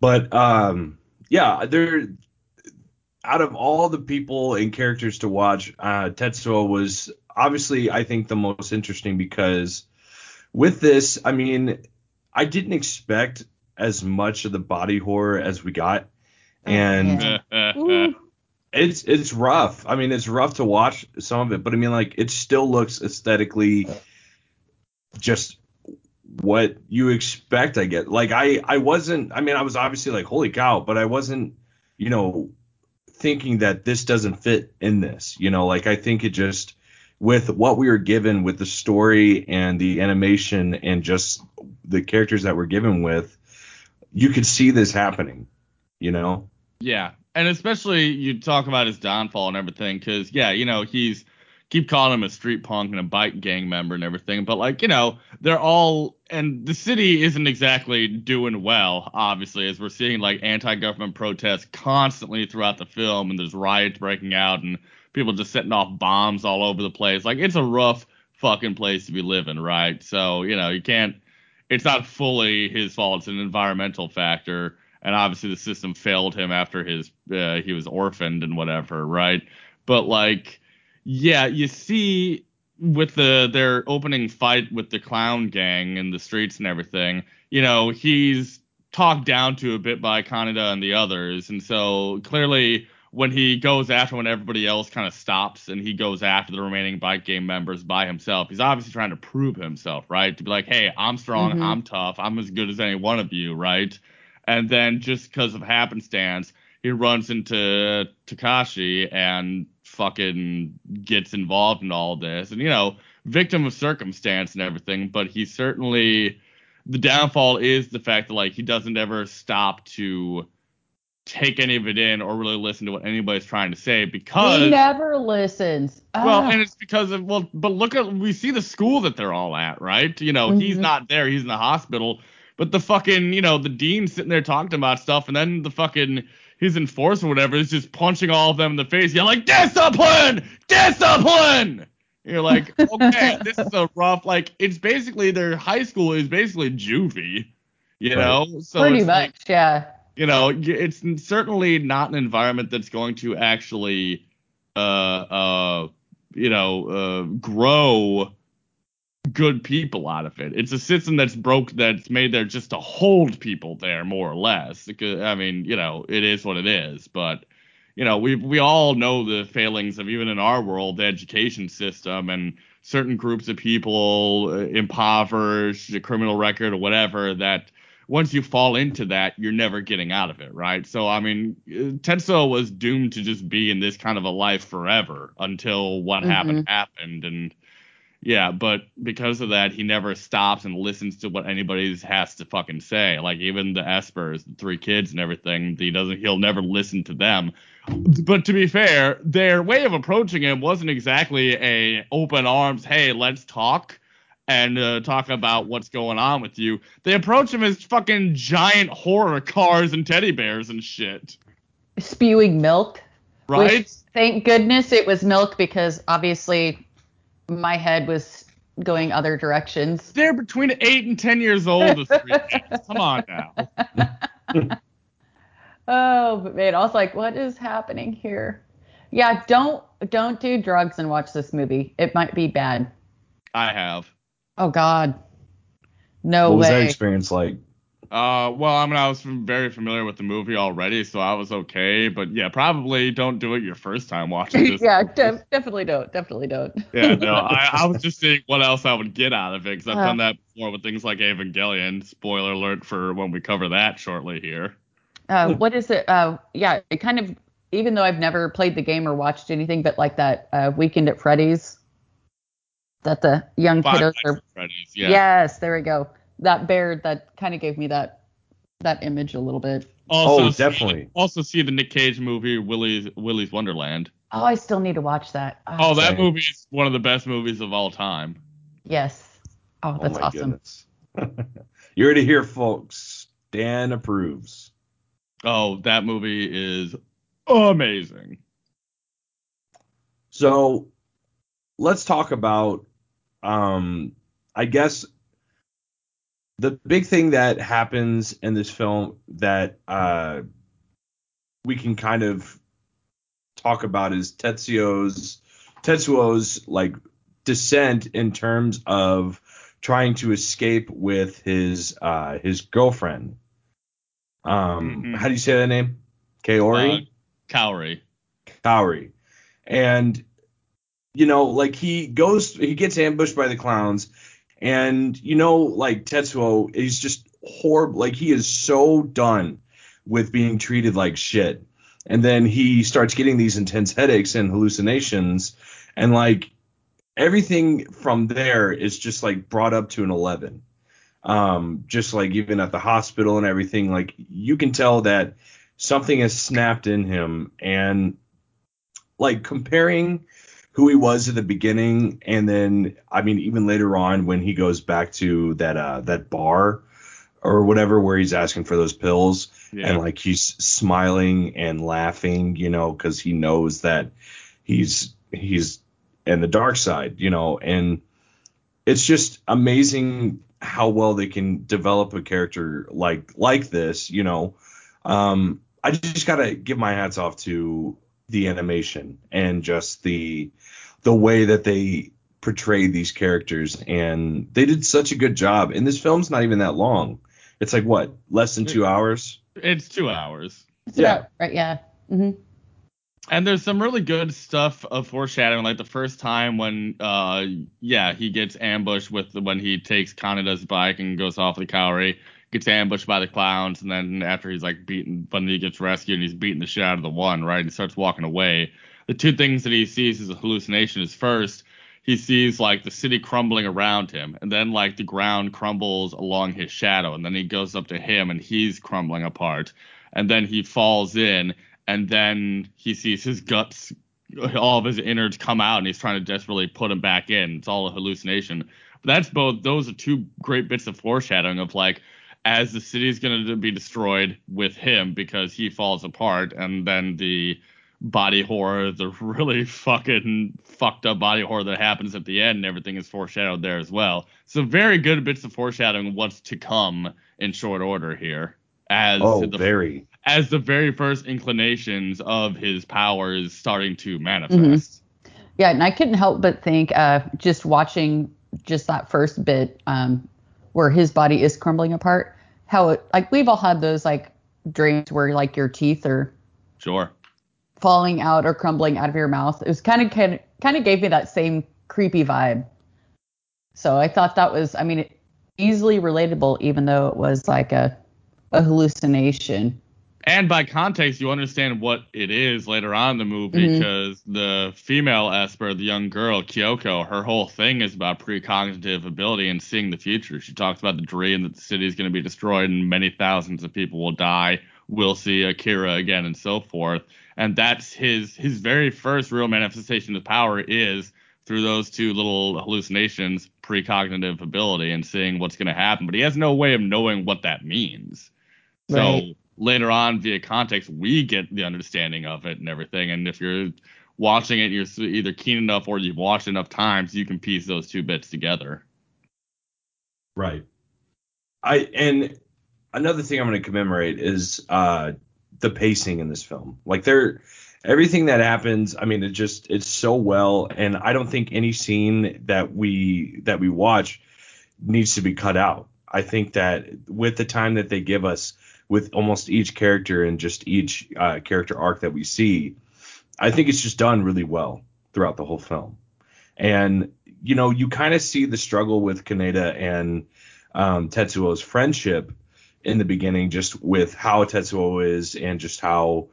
But um, yeah, there. Out of all the people and characters to watch, uh, Tetsuo was obviously, I think, the most interesting because with this, I mean, I didn't expect as much of the body horror as we got, and yeah. It's it's rough. I mean, it's rough to watch some of it, but I mean, like, it still looks aesthetically just what you expect. I get like I I wasn't. I mean, I was obviously like, holy cow, but I wasn't, you know, thinking that this doesn't fit in this. You know, like I think it just with what we were given with the story and the animation and just the characters that we're given with, you could see this happening. You know. Yeah, and especially you talk about his downfall and everything, because yeah, you know he's keep calling him a street punk and a bike gang member and everything, but like you know they're all and the city isn't exactly doing well, obviously, as we're seeing like anti-government protests constantly throughout the film, and there's riots breaking out and people just setting off bombs all over the place. Like it's a rough fucking place to be living, right? So you know you can't. It's not fully his fault. It's an environmental factor and obviously the system failed him after his uh, he was orphaned and whatever, right? But like yeah, you see with the their opening fight with the clown gang in the streets and everything, you know, he's talked down to a bit by Kaneda and the others, and so clearly when he goes after when everybody else kind of stops and he goes after the remaining bike game members by himself, he's obviously trying to prove himself, right? To be like, hey, I'm strong, Mhm. I'm tough, I'm as good as any one of you, right? And then just because of happenstance, he runs into Takashi and fucking gets involved in all this. And, you know, victim of circumstance and everything, but he certainly the downfall is the fact that like he doesn't ever stop to take any of it in or really listen to what anybody's trying to say because he never listens. well, Ah. and it's because of well, but look at we see the school that they're all at, right? You know, he's Mhm. not there, he's in the hospital, but the fucking, you know, the dean's sitting there talking about stuff, and then the fucking his enforcer or whatever is just punching all of them in the face, yelling like discipline, discipline. You're like, okay, this is a rough, like it's basically their high school is basically juvie, you Right. know? So pretty it's much, like, yeah. you know, it's certainly not an environment that's going to actually, uh, uh, you know, uh, grow good people out of it. It's a system that's broke, that's made there just to hold people there, more or less. Because, I mean, you know, it is what it is. But, you know, we we all know the failings of even in our world, the education system and certain groups of people, uh, impoverished, a criminal record or whatever, that once you fall into that, you're never getting out of it, right? So I mean, uh, Tetsuo was doomed to just be in this kind of a life forever until what Mhm. happened happened, and yeah, but because of that, he never stops and listens to what anybody has to fucking say. Like even the Espers, the three kids and everything, he doesn't. He'll never listen to them. But to be fair, their way of approaching him wasn't exactly a open arms. Hey, let's talk and uh, talk about what's going on with you. They approach him as fucking giant horror cars and teddy bears and shit, Spewing milk. right? Which, thank goodness it was milk because obviously my head was going other directions. They're between eight and ten years old. The three kids. Come on now. Oh, but man, I was like, what is happening here? Yeah, don't don't do drugs and watch this movie. It might be bad. I have. Oh God, no what was that way. experience like? Uh, well, I mean, I was very familiar with the movie already, so I was okay. But yeah, probably don't do it your first time watching this. yeah, def- definitely don't. Definitely don't. Yeah, no, I, I was just seeing what else I would get out of it because I've Uh. done that before with things like Evangelion. Spoiler alert for when we cover that shortly here. Uh, what is it? Uh, yeah, it kind of. Even though I've never played the game or watched anything, but like that uh, Weekend at Freddy's, that the young Five kiddos are. Freddy's, yeah. Yes, there we go. That bear that kind of gave me that that image a little bit. Also, oh, see- definitely. also see the Nick Cage movie Willy's Willy's Wonderland. Oh, I still need to watch that. Oh, that movie is one of the best movies of all time. yes. Oh, that's oh my awesome. goodness. you heard it here, folks. Dan approves. Oh, that movie is amazing. So let's talk about um I guess the big thing that happens in this film that uh we can kind of talk about is Tetsuo's Tetsuo's like descent in terms of trying to escape with his uh his girlfriend. Um Mhm. how do you say that name? Kaori? Uh, Cowrie. Kaori. And you know, like he goes he gets ambushed by the clowns and you know, like Tetsuo is just horrible like he is so done with being treated like shit. And then he starts getting these intense headaches and hallucinations. And like everything from there is just like brought up to an 11 um just like even at the hospital and everything like you can tell that something has snapped in him. And like comparing who he was at the beginning and then I mean even later on when he goes back to that uh that bar or whatever where he's asking for those pills Yeah. and like he's smiling and laughing, you know, cuz he knows that he's he's in the dark side, you know, and it's just amazing how well they can develop a character like like this, you know. Um I just got to give my hats off to the animation and just the the way that they portrayed these characters, and they did such a good job. And this film's not even that long. It's like what, less than two hours? It's two hours. It's Yeah. about- right. Yeah. hmm And there's some really good stuff of foreshadowing, like the first time when, uh, yeah, he gets ambushed with the, when he takes Kaneda's bike and goes off the Kaori, gets ambushed by the clowns, and then after he's like beaten, he gets rescued and he's beating the shit out of the one, right, and starts walking away. The two things that he sees as a hallucination is first, he sees like the city crumbling around him, and then like the ground crumbles along his shadow, and then he goes up to him and he's crumbling apart, and then he falls in, and then he sees his guts, all of his innards come out, and he's trying to desperately put them back in. It's all a hallucination. But that's both; those are two great bits of foreshadowing of like as the city is going to be destroyed with him because he falls apart, and then the body horror, the really fucking fucked up body horror that happens at the end, and everything is foreshadowed there as well. So very good bits of foreshadowing what's to come in short order here. As Oh, the very. as the very first inclinations of his powers starting to manifest. Yeah, and I couldn't help but think, uh, just watching just that first bit, um, where his body is crumbling apart, how it like we've all had those like dreams where like your teeth are Sure. falling out or crumbling out of your mouth. It was kind of kind of kind of gave me that same creepy vibe. So I thought that was, I mean, easily relatable, even though it was like a a hallucination. And by context, you understand what it is later on in the movie Mhm. because the female Esper, the young girl, Kyoko, her whole thing is about precognitive ability and seeing the future. She talks about the dream that the city is going to be destroyed and many thousands of people will die. We'll see Akira again and so forth. And that's his his very first real manifestation of power is through those two little hallucinations, precognitive ability and seeing what's going to happen. But he has no way of knowing what that means. So Right. Later on, via context, we get the understanding of it and everything. And if you're watching it, you're either keen enough or you've watched enough times, you can piece those two bits together. Right. I and another thing I'm going to commemorate is uh the pacing in this film. Like there everything that happens, I mean it just it's so well and I don't think any scene that we that we watch needs to be cut out. I think that with the time that they give us with almost each character and just each uh, character arc that we see, I think it's just done really well throughout the whole film. And you know, you kind of see the struggle with Kaneda and um, Tetsuo's friendship in the beginning, just with how Tetsuo is and just how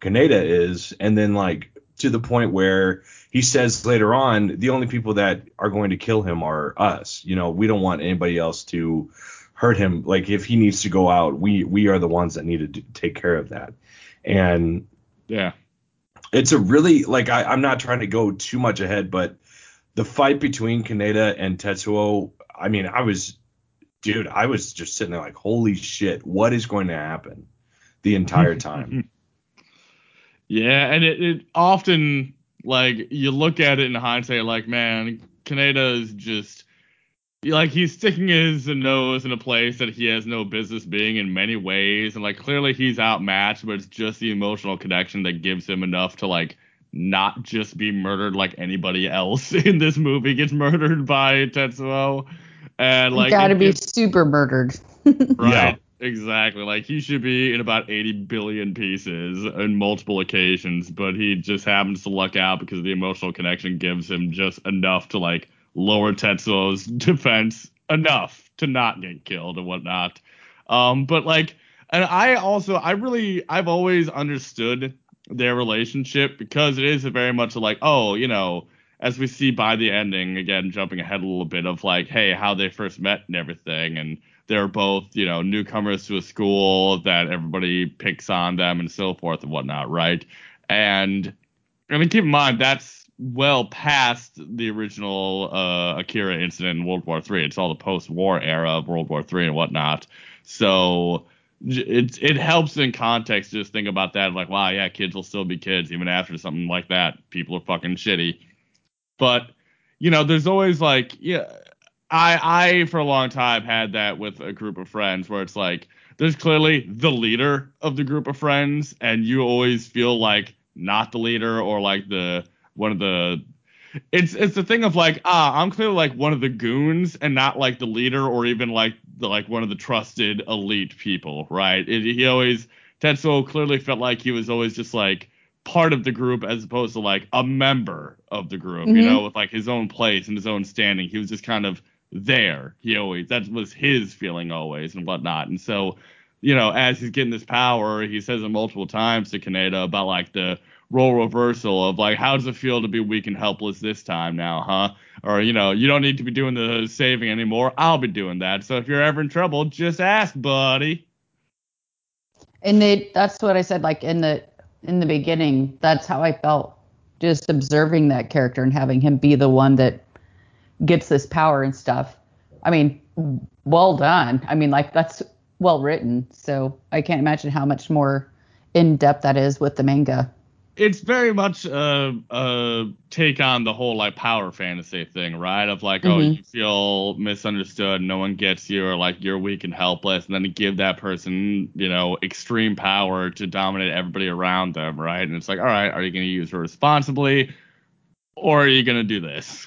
Kaneda is, and then like to the point where he says later on, the only people that are going to kill him are us. You know, we don't want anybody else to hurt him. Like if he needs to go out, we we are the ones that need to take care of that. And Yeah. it's a really like I, I'm not trying to go too much ahead, but the fight between Kaneda and Tetsuo, I mean, I was, dude, I was just sitting there like, holy shit, what is going to happen the entire time? Yeah, and it, it often like you look at it in hindsight, like man, Kaneda is just like he's sticking his nose in a place that he has no business being in many ways, and like clearly he's outmatched, but it's just the emotional connection that gives him enough to like not just be murdered like anybody else in this movie gets murdered by Tetsuo, and like Got to be gives- super murdered. Right. Exactly. Like he should be in about 80 billion pieces on multiple occasions, but he just happens to luck out because the emotional connection gives him just enough to like lower Tetsuo's defense enough to not get killed and whatnot. Um, but like, and I also, I really, I've always understood their relationship because it is very much like, oh, you know, as we see by the ending, again, jumping ahead a little bit of like, hey, how they first met and everything. And they're both, you know, newcomers to a school that everybody picks on them and so forth and whatnot, right? And I mean, keep in mind that's well past the original uh, Akira incident in World War Three. It's all the post-war era of World War Three and whatnot. So it it helps in context just think about that. Like, wow, yeah, kids will still be kids even after something like that. People are fucking shitty. But you know, there's always like, yeah, I I for a long time had that with a group of friends where it's like there's clearly the leader of the group of friends, and you always feel like not the leader or like the one of the it's it's the thing of like ah I'm clearly like one of the goons and not like the leader or even like the like one of the trusted elite people, right? It, he always Tetsuo clearly felt like he was always just like part of the group as opposed to like a member of the group, Mhm. you know, with like his own place and his own standing. He was just kind of there. He always that was his feeling always and whatnot. And so, you know, as he's getting this power, he says it multiple times to Kaneda about like the role reversal of like how does it feel to be weak and helpless this time now, huh? Or you know, you don't need to be doing the saving anymore. I'll be doing that. So if you're ever in trouble, just ask, buddy. And they, that's what I said, like in the in the beginning, that's how I felt just observing that character and having him be the one that gets this power and stuff. I mean, well done. I mean, like that's well written. So I can't imagine how much more in depth that is with the manga. It's very much a, a take on the whole like power fantasy thing, right? Of like, oh, Mhm. you feel misunderstood, no one gets you, or like you're weak and helpless, and then to give that person, you know, extreme power to dominate everybody around them, right? And it's like, all right, are you going to use her responsibly, or are you going to do this?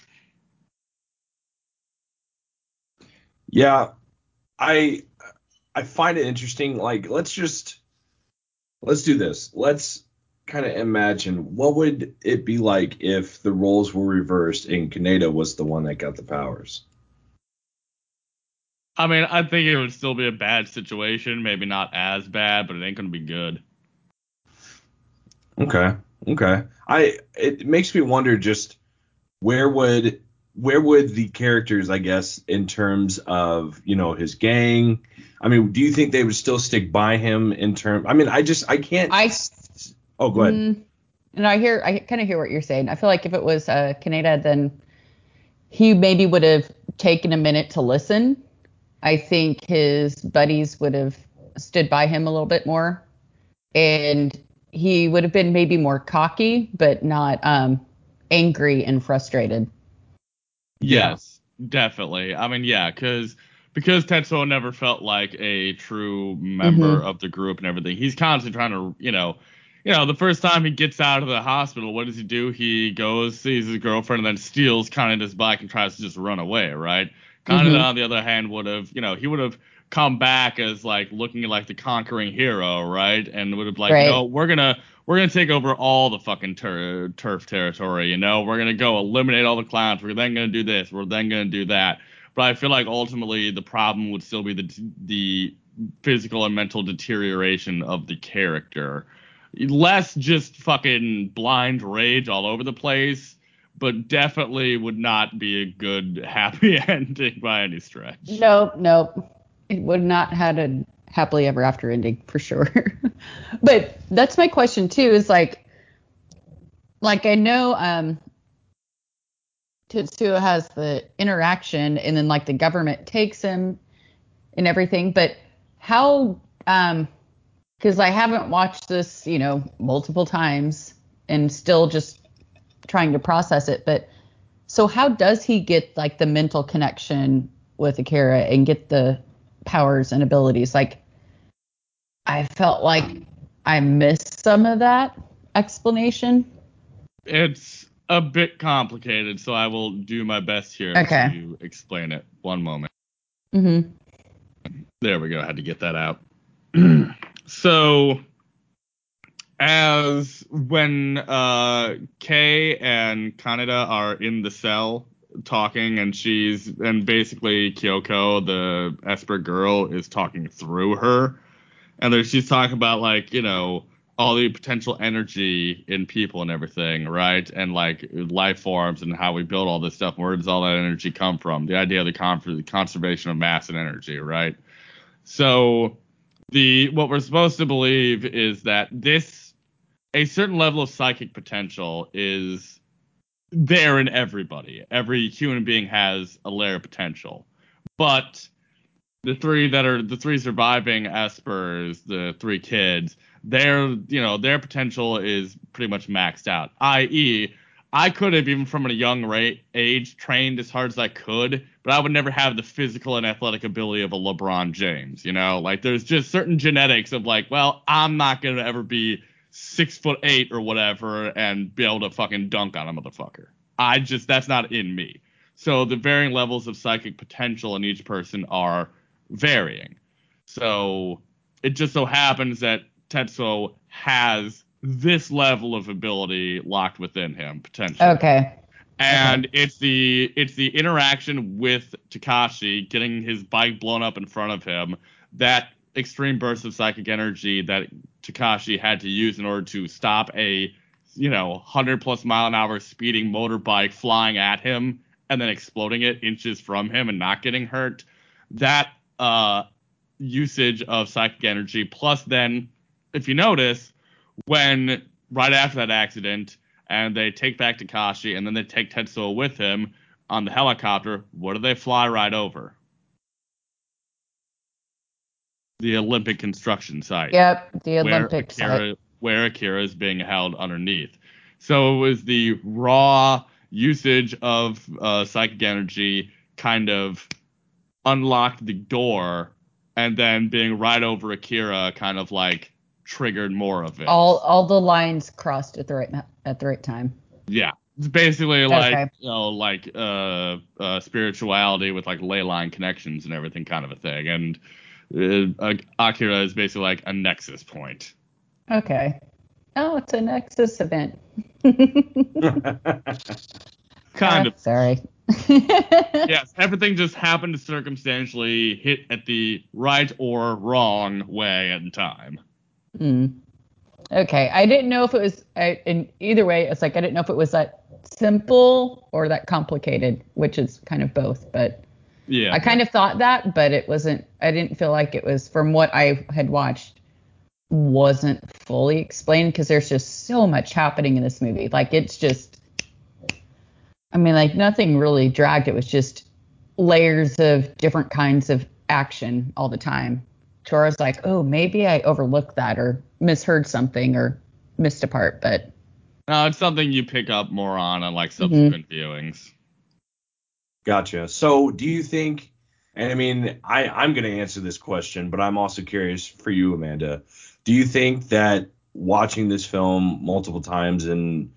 Yeah, I I find it interesting. Like, let's just let's do this. Let's kind of imagine what would it be like if the roles were reversed and Kaneda was the one that got the powers. I mean, I think it would still be a bad situation, maybe not as bad, but it ain't going to be good. Okay. Okay. I it makes me wonder just where would where would the characters, I guess, in terms of, you know, his gang, I mean, do you think they would still stick by him in terms? I mean, I just I can't I Oh, go ahead. Mm, and I hear, I kind of hear what you're saying. I feel like if it was uh, Kaneda, then he maybe would have taken a minute to listen. I think his buddies would have stood by him a little bit more, and he would have been maybe more cocky, but not um, angry and frustrated. Yes, definitely. I mean, yeah, because because Tetsuo never felt like a true member of the group and everything. He's constantly trying to, you know, you know, the first time he gets out of the hospital, what does he do? He goes, sees his girlfriend, and then steals Kaneda's bike and tries to just run away, right? Kaneda, Mhm. on the other hand, would have, you know, he would have come back as like looking like the conquering hero, right? And would have like, Right. no, we're gonna we're gonna take over all the fucking tur- turf territory, you know? We're gonna go eliminate all the clowns. We're then gonna do this. We're then gonna do that. But I feel like ultimately the problem would still be the the physical and mental deterioration of the character. Less just fucking blind rage all over the place, but definitely would not be a good happy ending by any stretch. Nope, nope. It would not had a happily ever after ending for sure. but that's my question too. Is like, like I know um, Tetsuo has the interaction, and then like the government takes him and everything. But how? Um, because I haven't watched this, you know, multiple times and still just trying to process it. But so how does he get like the mental connection with Akira and get the powers and abilities? Like I felt like I missed some of that explanation. It's a bit complicated, so I will do my best here Okay. to explain it. One moment. Mm-hmm. There we go. I had to get that out. so, as when uh, Kay and Kaneda are in the cell talking, and she's and basically Kyoko, the Esper girl, is talking through her, and there she's talking about like you know all the potential energy in people and everything, right? And like life forms and how we build all this stuff. Where does all that energy come from? The idea of the con- conservation of mass and energy, right? So the what we're supposed to believe is that this a certain level of psychic potential is there in everybody. Every human being has a layer of potential. But the three that are the three surviving Espers, the three kids, their you know, their potential is pretty much maxed out. I.e., I could have even from a young rate age trained as hard as I could, but I would never have the physical and athletic ability of a LeBron James. You know, like there's just certain genetics of like, well, I'm not gonna ever be six foot eight or whatever and be able to fucking dunk on a motherfucker. I just that's not in me. So the varying levels of psychic potential in each person are varying. So it just so happens that Tetsuo has this level of ability locked within him potentially. Okay. And okay. it's the it's the interaction with Takashi getting his bike blown up in front of him that extreme burst of psychic energy that Takashi had to use in order to stop a you know 100 plus mile an hour speeding motorbike flying at him and then exploding it inches from him and not getting hurt. That uh, usage of psychic energy plus then if you notice when right after that accident and they take back Takashi and then they take Tetsuo with him on the helicopter, what do they fly right over? The Olympic construction site. Yep, the Olympic where Akira, site. Where Akira is being held underneath. So it was the raw usage of uh, psychic energy kind of unlocked the door, and then being right over Akira kind of like triggered more of it. All all the lines crossed at the right at the right time. Yeah. It's basically like okay. you know like uh, uh, spirituality with like ley line connections and everything kind of a thing. And uh, Akira is basically like a nexus point. Okay. Oh, it's a nexus event. kind of. Sorry. yes, everything just happened to circumstantially hit at the right or wrong way at the time. Mm. Okay, I didn't know if it was. I, in either way, it's like I didn't know if it was that simple or that complicated, which is kind of both. But yeah, I kind of thought that, but it wasn't. I didn't feel like it was from what I had watched wasn't fully explained because there's just so much happening in this movie. Like it's just, I mean, like nothing really dragged. It was just layers of different kinds of action all the time. Tora's like, oh, maybe I overlooked that or misheard something or missed a part, but no, it's something you pick up more on on like subsequent mm-hmm. viewings. Gotcha. So, do you think? And I mean, I I'm going to answer this question, but I'm also curious for you, Amanda. Do you think that watching this film multiple times and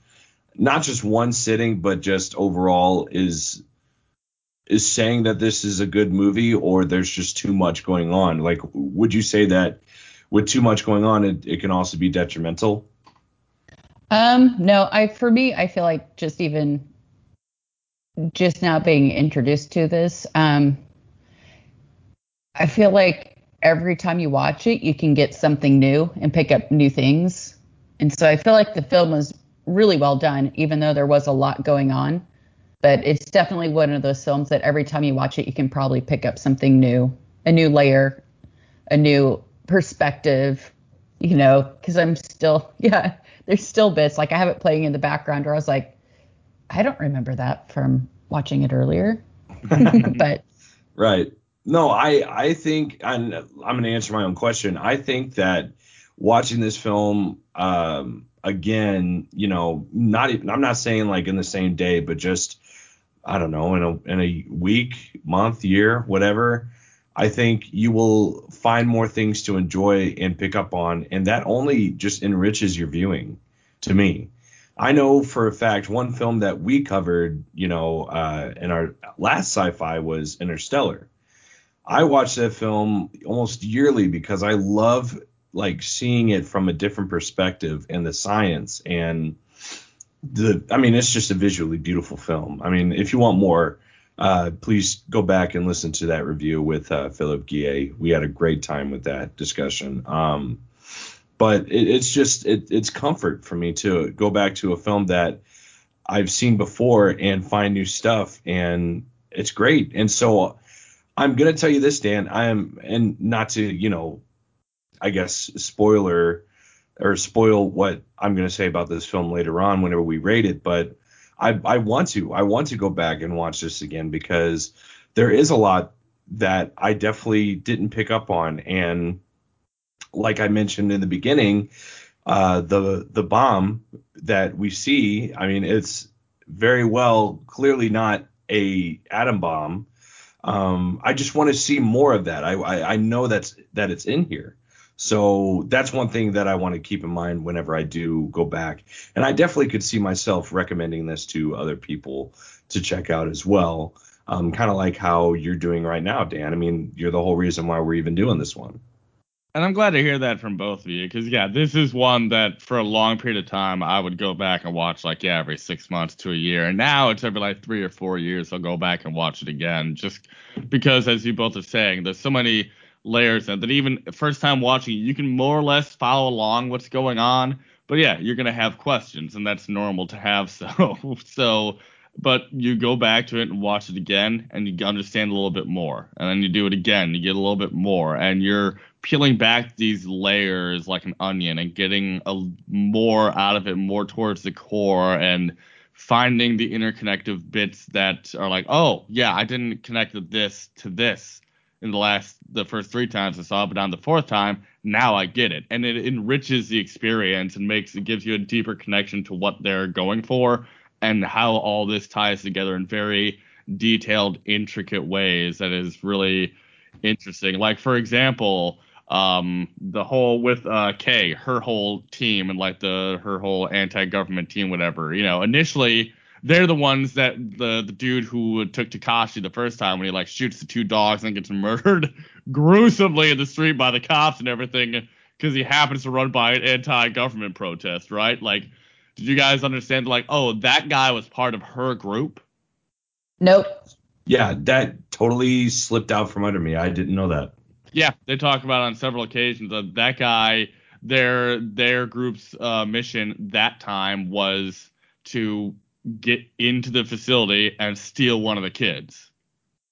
not just one sitting, but just overall is is saying that this is a good movie or there's just too much going on? Like, would you say that with too much going on, it, it can also be detrimental? Um, no, I for me, I feel like just even just now being introduced to this, um, I feel like every time you watch it, you can get something new and pick up new things. And so I feel like the film was really well done, even though there was a lot going on but it's definitely one of those films that every time you watch it, you can probably pick up something new, a new layer, a new perspective, you know, because I'm still, yeah, there's still bits like I have it playing in the background where I was like, I don't remember that from watching it earlier. but right. No, I I think and I'm going to answer my own question. I think that watching this film um again, you know, not even, I'm not saying like in the same day, but just I don't know, in a in a week, month, year, whatever, I think you will find more things to enjoy and pick up on, and that only just enriches your viewing. To me, I know for a fact one film that we covered, you know, uh, in our last sci-fi was Interstellar. I watch that film almost yearly because I love like seeing it from a different perspective and the science and the I mean, it's just a visually beautiful film. I mean, if you want more, uh, please go back and listen to that review with uh, Philip Guillet. We had a great time with that discussion. Um, but it, it's just it, it's comfort for me to go back to a film that I've seen before and find new stuff, and it's great. And so I'm gonna tell you this, Dan. I am, and not to you know, I guess spoiler or spoil what I'm going to say about this film later on whenever we rate it, but I, I want to. I want to go back and watch this again because there is a lot that I definitely didn't pick up on. And like I mentioned in the beginning, uh, the the bomb that we see, I mean, it's very well clearly not a atom bomb. Um, I just want to see more of that. I, I, I know that's that it's in here. So that's one thing that I want to keep in mind whenever I do go back. And I definitely could see myself recommending this to other people to check out as well. Um, kind of like how you're doing right now, Dan. I mean, you're the whole reason why we're even doing this one. And I'm glad to hear that from both of you, because yeah, this is one that for a long period of time I would go back and watch like yeah every six months to a year, and now it's every like three or four years I'll go back and watch it again, just because as you both are saying, there's so many layers and that even first time watching you can more or less follow along what's going on, but yeah, you're gonna have questions, and that's normal to have. So so but you go back to it and watch it again and you understand a little bit more and then you do it again you get a little bit more and you're peeling back these layers like an onion and getting a more out of it more towards the core and finding the interconnective bits that are like oh yeah i didn't connect this to this in the last the first three times i saw it but on the fourth time now i get it and it enriches the experience and makes it gives you a deeper connection to what they're going for and how all this ties together in very detailed, intricate ways that is really interesting. Like for example, um, the whole with uh, Kei, her whole team and like the her whole anti-government team, whatever. You know, initially they're the ones that the the dude who took Takashi the first time when he like shoots the two dogs and gets murdered gruesomely in the street by the cops and everything because he happens to run by an anti-government protest, right? Like did you guys understand like oh that guy was part of her group Nope. Yeah, that totally slipped out from under me. I didn't know that. yeah they talk about it on several occasions that that guy their their group's uh, mission that time was to get into the facility and steal one of the kids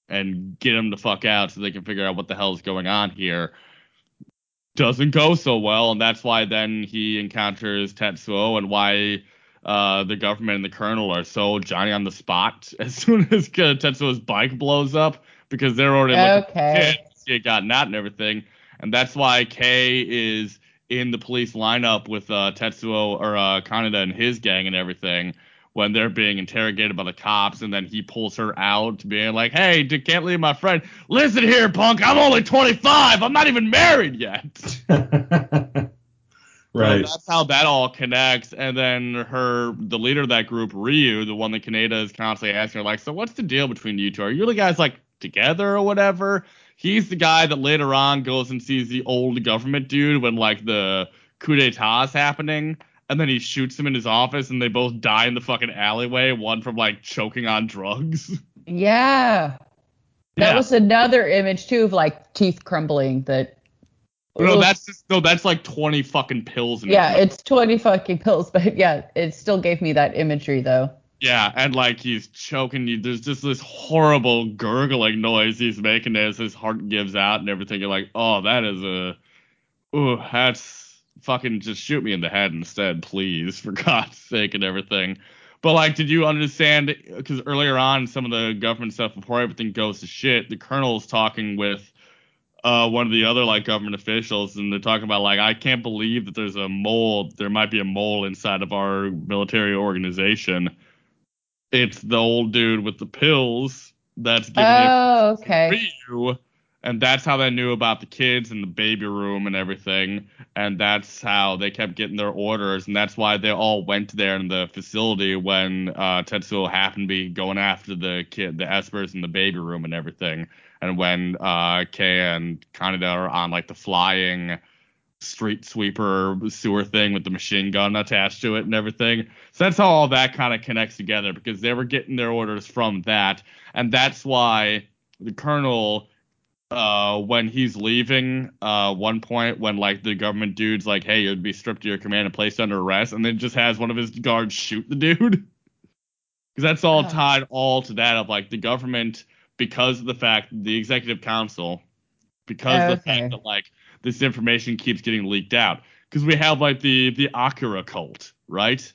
and get him the fuck out so they can figure out what the hell is going on here. Doesn't go so well, and that's why then he encounters Tetsuo and why uh, the government and the colonel are so Johnny on the spot as soon as Tetsuo's bike blows up because they're already looking Okay. for kids, get gotten out and everything, and that's why Kei is in the police lineup with uh, Tetsuo or uh, Kaneda and his gang and everything when they're being interrogated by the cops, and then he pulls her out, being like, "Hey, d- can't leave my friend. Listen here, punk. I'm only 25. I'm not even married yet." So right. that's how that all connects. And then her, the leader of that group, Ryu, the one that Kaneda is constantly asking her, like, so what's the deal between you two? Are you the guys like together or whatever? He's the guy that later on goes and sees the old government dude when like the coup d'etat is happening. And then he shoots him in his office, and they both die in the fucking alleyway. One from like choking on drugs. Yeah. That Yeah. was another image too of like teeth crumbling that No, that's just, no, that's like 20 fucking pills. In yeah, mouth. it's 20 fucking pills, but yeah, it still gave me that imagery though. Yeah, and like he's choking you. There's just this horrible gurgling noise he's making as his heart gives out and everything. You're like, oh, that is a, ooh, that's fucking just shoot me in the head instead, please, for God's sake and everything. But like, did you understand? Because earlier on, some of the government stuff before everything goes to shit, the colonel's talking with uh, one of the other like government officials, and they're talking about like, I can't believe that there's a mole. There might be a mole inside of our military organization it's the old dude with the pills that's giving Oh, it okay. Ryu, and that's how they knew about the kids and the baby room and everything, and that's how they kept getting their orders, and that's why they all went there in the facility when uh, Tetsuo happened to be going after the kid, the espers in the baby room and everything, and when uh, Kei and Kaneda are on like the flying street sweeper sewer thing with the machine gun attached to it and everything. So that's how all that kind of connects together because they were getting their orders from that. And that's why the colonel, uh, when he's leaving, uh, one point when like the government dude's like, hey, you'd be stripped of your command and placed under arrest, and then just has one of his guards shoot the dude. Because that's all Oh. tied all to that of like the government, because of the fact the executive council, because of the fact that like this information keeps getting leaked out. Because we have like the the Akira cult, right?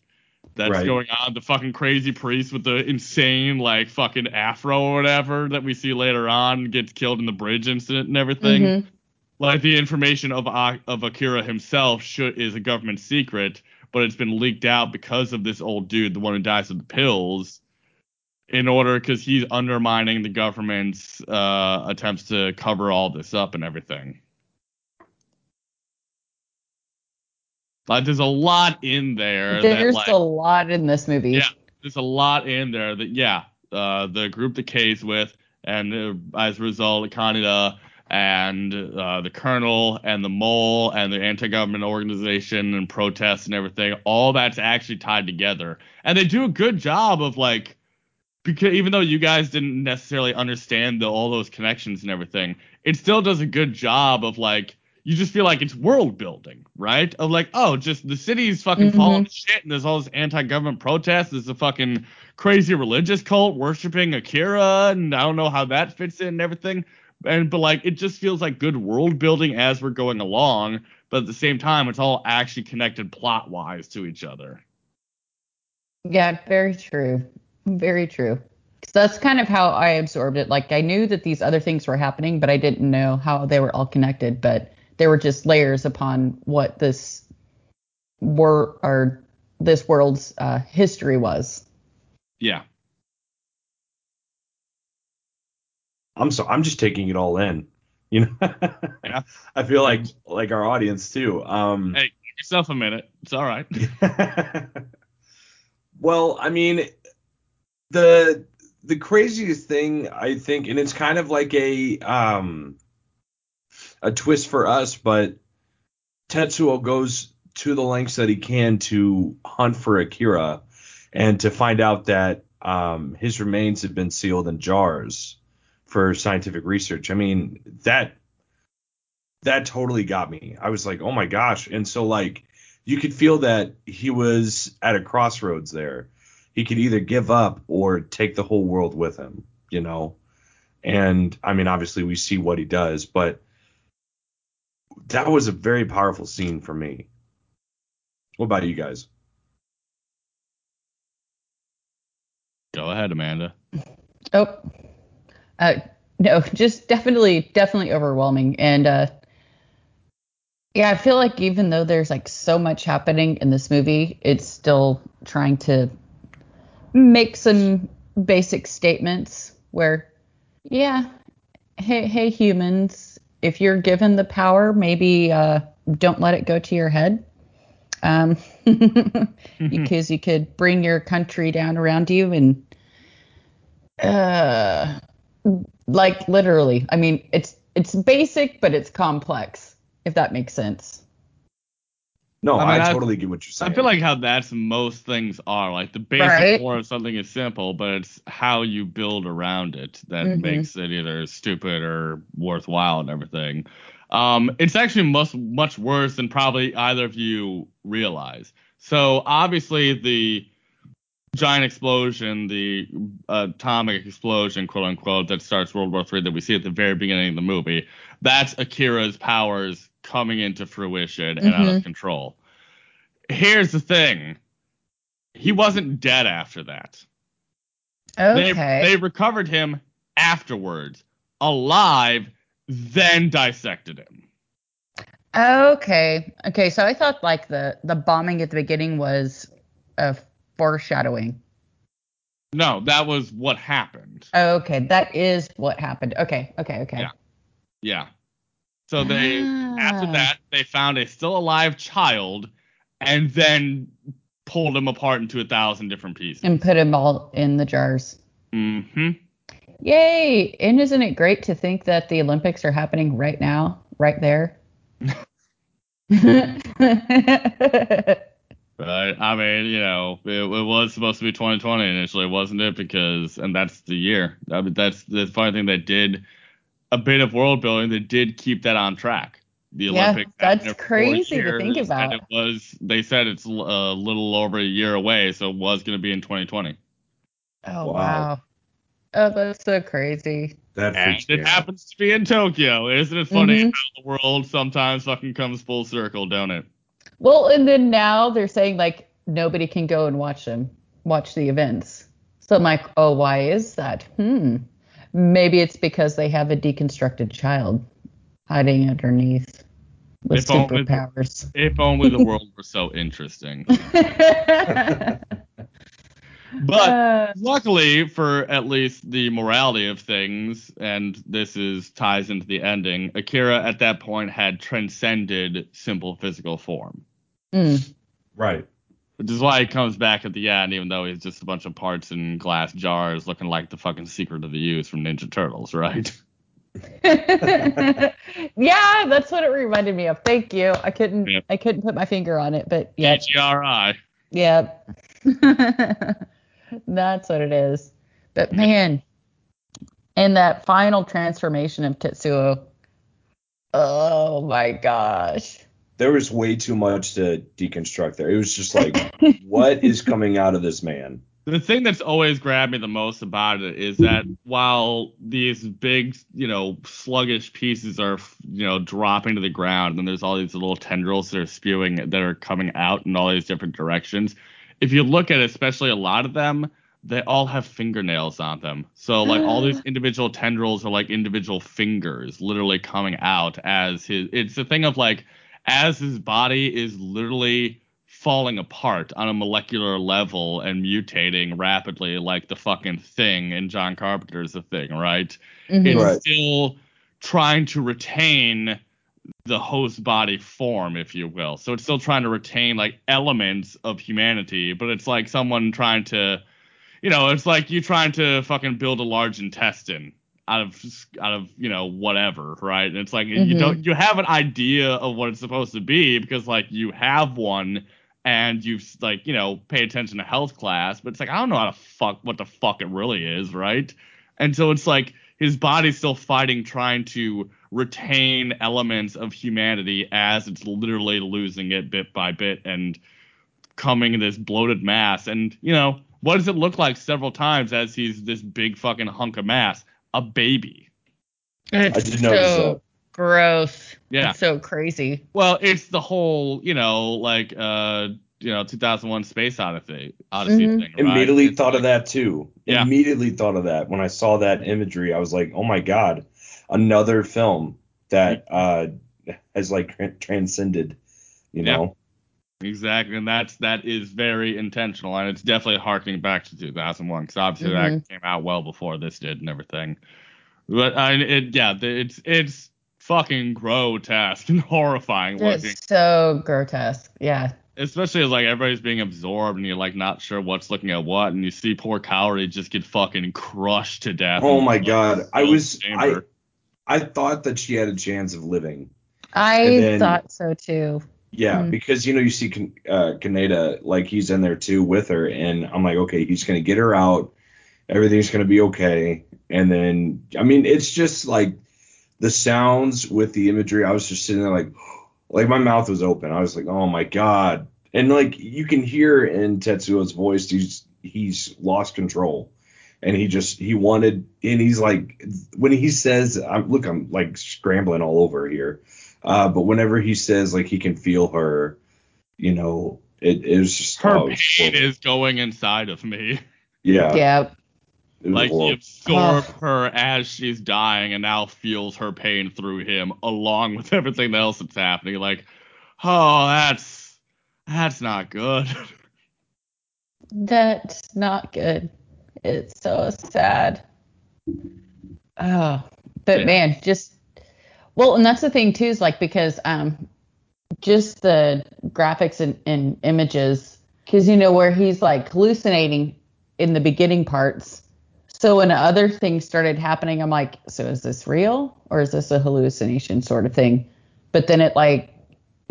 That's Right. going on. The fucking crazy priest with the insane like fucking afro or whatever that we see later on gets killed in the bridge incident and everything. Mhm. Like the information of of Akira himself should is a government secret, but it's been leaked out because of this old dude, the one who dies of the pills, in order because he's undermining the government's uh, attempts to cover all this up and everything. Like there's a lot in there. There's that, like, a lot in this movie. Yeah, there's a lot in there that yeah, uh, the group that Kei's with, and uh, as a result, Kaneda and uh, the Colonel and the Mole and the anti-government organization and protests and everything, all that's actually tied together, and they do a good job of like. Because even though you guys didn't necessarily understand the, all those connections and everything, it still does a good job of like you just feel like it's world building, right? Of like, oh, just the city's fucking Mhm. falling to shit, and there's all this anti-government protest. There's a fucking crazy religious cult worshiping Akira, and I don't know how that fits in and everything. And but like, it just feels like good world building as we're going along, but at the same time, it's all actually connected plot wise to each other. Yeah, very true. Very true. 'Cause that's kind of how I absorbed it. Like I knew that these other things were happening, but I didn't know how they were all connected. But they were just layers upon what this were or this world's uh, history was. Yeah. I'm so I'm just taking it all in. You know, Yeah. I feel like like our audience too. Um, Hey, give yourself a minute. It's all right. well, I mean, the the craziest thing I think, and it's kind of like a um a twist for us, but Tetsuo goes to the lengths that he can to hunt for Akira and to find out that um, his remains have been sealed in jars for scientific research. I mean, that that totally got me. I was like, "Oh my gosh." And so like you could feel that he was at a crossroads there. He could either give up or take the whole world with him, you know. And I mean, obviously we see what he does, but that was a very powerful scene for me. What about you guys? Go ahead, Amanda. Oh, uh, no, just definitely, definitely overwhelming. And uh, yeah, I feel like even though there's like so much happening in this movie, it's still trying to make some basic statements where, yeah, hey, hey, humans, if you're given the power, maybe uh, don't let it go to your head. Um, because you could bring your country down around you and uh like literally i mean it's it's basic but it's complex if that makes sense No, I I, mean, I- totally get what you're saying. I feel like how that's most things are. Like the basic Right. core of something is simple, but it's how you build around it that Mhm. makes it either stupid or worthwhile and everything. Um, it's actually much much worse than probably either of you realize. So obviously the giant explosion, the atomic explosion, quote unquote, that starts World War III that we see at the very beginning of the movie, that's Akira's powers coming into fruition and out of mm-hmm. control. Here's the thing. He wasn't dead after that. okay They, they recovered him afterwards, alive, then dissected him. okay okay so i thought like the the bombing at the beginning was a foreshadowing No, that was what happened. okay that is what happened okay okay okay Yeah. Yeah. So they after Ah. that they found a still alive child and then pulled him apart into a thousand different pieces. and put him all in the jars Mm-hmm. Yay! And isn't it great to think that the Olympics are happening right now, right there? Right. I mean, you know, it, it was supposed to be 2020 initially, wasn't it? Because, and that's the year. I mean, that's the funny thing. They did a bit of world building. that did keep that on track. The Yeah, Olympics. that's happened in four crazy to think years, about. And it was. They said it's a little over a year away, so it was going to be in 2020. oh Wow. wow. Oh, that's so crazy. that And it out. happens to be in Tokyo. Isn't it funny Mhm. how the world sometimes fucking comes full circle, don't it? Well, and then now they're saying like nobody can go and watch them, watch the events. So I'm like, oh, why is that? Hmm. Maybe it's because they have a deconstructed child hiding underneath with If only- superpowers. If only the world were so interesting. But Uh, luckily for at least the morality of things, and this is ties into the ending, Akira at that point had transcended simple physical form. Mm. Right. Which is why he comes back at the end, even though he's just a bunch of parts in glass jars looking like the fucking secret of the Ooze from Ninja Turtles, right? yeah, that's what it reminded me of. Thank you. I couldn't Yep. I couldn't put my finger on it, but yeah, AGRI. Yep. That's what it is. But man, and that final transformation of Tetsuo. Oh my gosh. There was way too much to deconstruct there. It was just like, what is coming out of this man? The thing that's always grabbed me the most about it is that while these big, you know, sluggish pieces are, you know, dropping to the ground, and there's all these little tendrils that are spewing, that are coming out in all these different directions. If you look at especially a lot of them, they all have fingernails on them. So like all these individual tendrils are like individual fingers literally coming out as his. It's a thing of like as his body is literally falling apart on a molecular level and mutating rapidly like the fucking thing in John Carpenter's The Thing, right? Mhm. It's Right. still trying to retain the host body form, if you will. So it's still trying to retain like elements of humanity, but it's like someone trying to, you know, it's like you trying to fucking build a large intestine out of out of you know whatever, right? And it's like you Mhm. don't you have an idea of what it's supposed to be because like you have one and you've like you know pay attention to health class, but it's like I don't know how to fuck what the fuck it really is, right? And so it's like his body's still fighting, trying to retain elements of humanity as it's literally losing it bit by bit and coming in this bloated mass. And, you know, what does it look like several times as he's this big fucking hunk of mass? A baby. It's I did notice so that. gross. Yeah. It's so crazy. Well, it's the whole, you know, like, uh, you know, 2001 Space Odyssey, Odyssey Mhm. thing. Right? Immediately It's thought like- of that too. Yeah. Immediately thought of that when I saw that imagery. I was like, oh my god, another film that uh has like transcended. You Yeah. know. Exactly, and that's that is very intentional, and it's definitely harkening back to 2001 because obviously Mhm. that came out well before this did and everything. But I, it, yeah, it's it's fucking grotesque and horrifying looking, It's so grotesque. Yeah. especially as like everybody's being absorbed and you're like not sure what's looking at what, and you see poor Kaori just get fucking crushed to death. Oh my like, god, I was I chamber. I thought that she had a chance of living. I then- thought so too. Yeah, Mm. because you know you see uh, Kaneda like he's in there too with her, and I'm like, okay, he's gonna get her out, everything's gonna be okay, and then I mean it's just like the sounds with the imagery. I was just sitting there like, like my mouth was open. I was like, oh my god, and like you can hear in Tetsuo's voice, he's he's lost control, and he just he wanted, and he's like when he says, I'm look, I'm like scrambling all over here. Uh, but whenever he says like he can feel her, you know, it, it just her oh, pain horrible. is going inside of me. yeah, yeah. like he horrible. absorbed her as she's dying and now feels her pain through him along with everything else that's happening like oh that's that's not good That's not good. It's so sad. Oh, but Yeah. man, just well, and that's the thing too, is like because um, just the graphics and, and images, because you know where he's like hallucinating in the beginning parts. So when other things started happening, I'm like, so is this real or is this a hallucination sort of thing? But then it like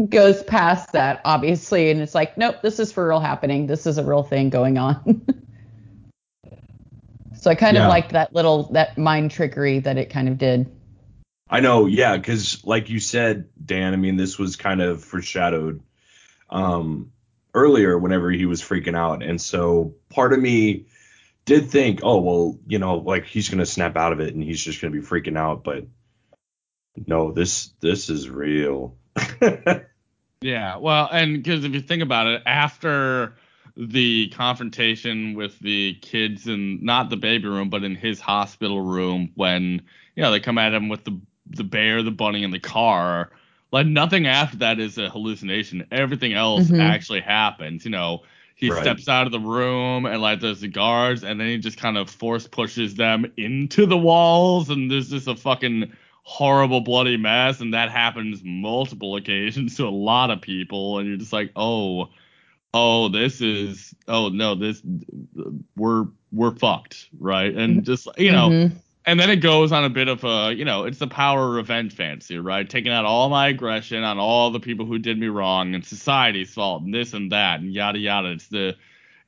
goes past that, obviously, and it's like, nope, this is for real happening. This is a real thing going on. so I kind Yeah. of liked that little that mind trickery that it kind of did. I know, yeah, because like you said, Dan, I mean, this was kind of foreshadowed um, earlier whenever he was freaking out, and so part of me did think, oh well, you know, like he's gonna snap out of it and he's just gonna be freaking out, but no, this this is real. yeah well and because if you think about it after the confrontation with the kids in not the baby room but in his hospital room when you know they come at him with the the bear the bunny and the car like nothing after that is a hallucination everything else Mhm. actually happens you know he Right. steps out of the room and like there's the guards and then he just kind of force pushes them into the walls and there's just a fucking horrible bloody mess and that happens multiple occasions to a lot of people and you're just like oh oh this is oh no this we're we're fucked right and just you know Mhm. And then it goes on a bit of a you know it's the power revenge fantasy right? Taking out all my aggression on all the people who did me wrong and society's fault and this and that and yada yada. It's the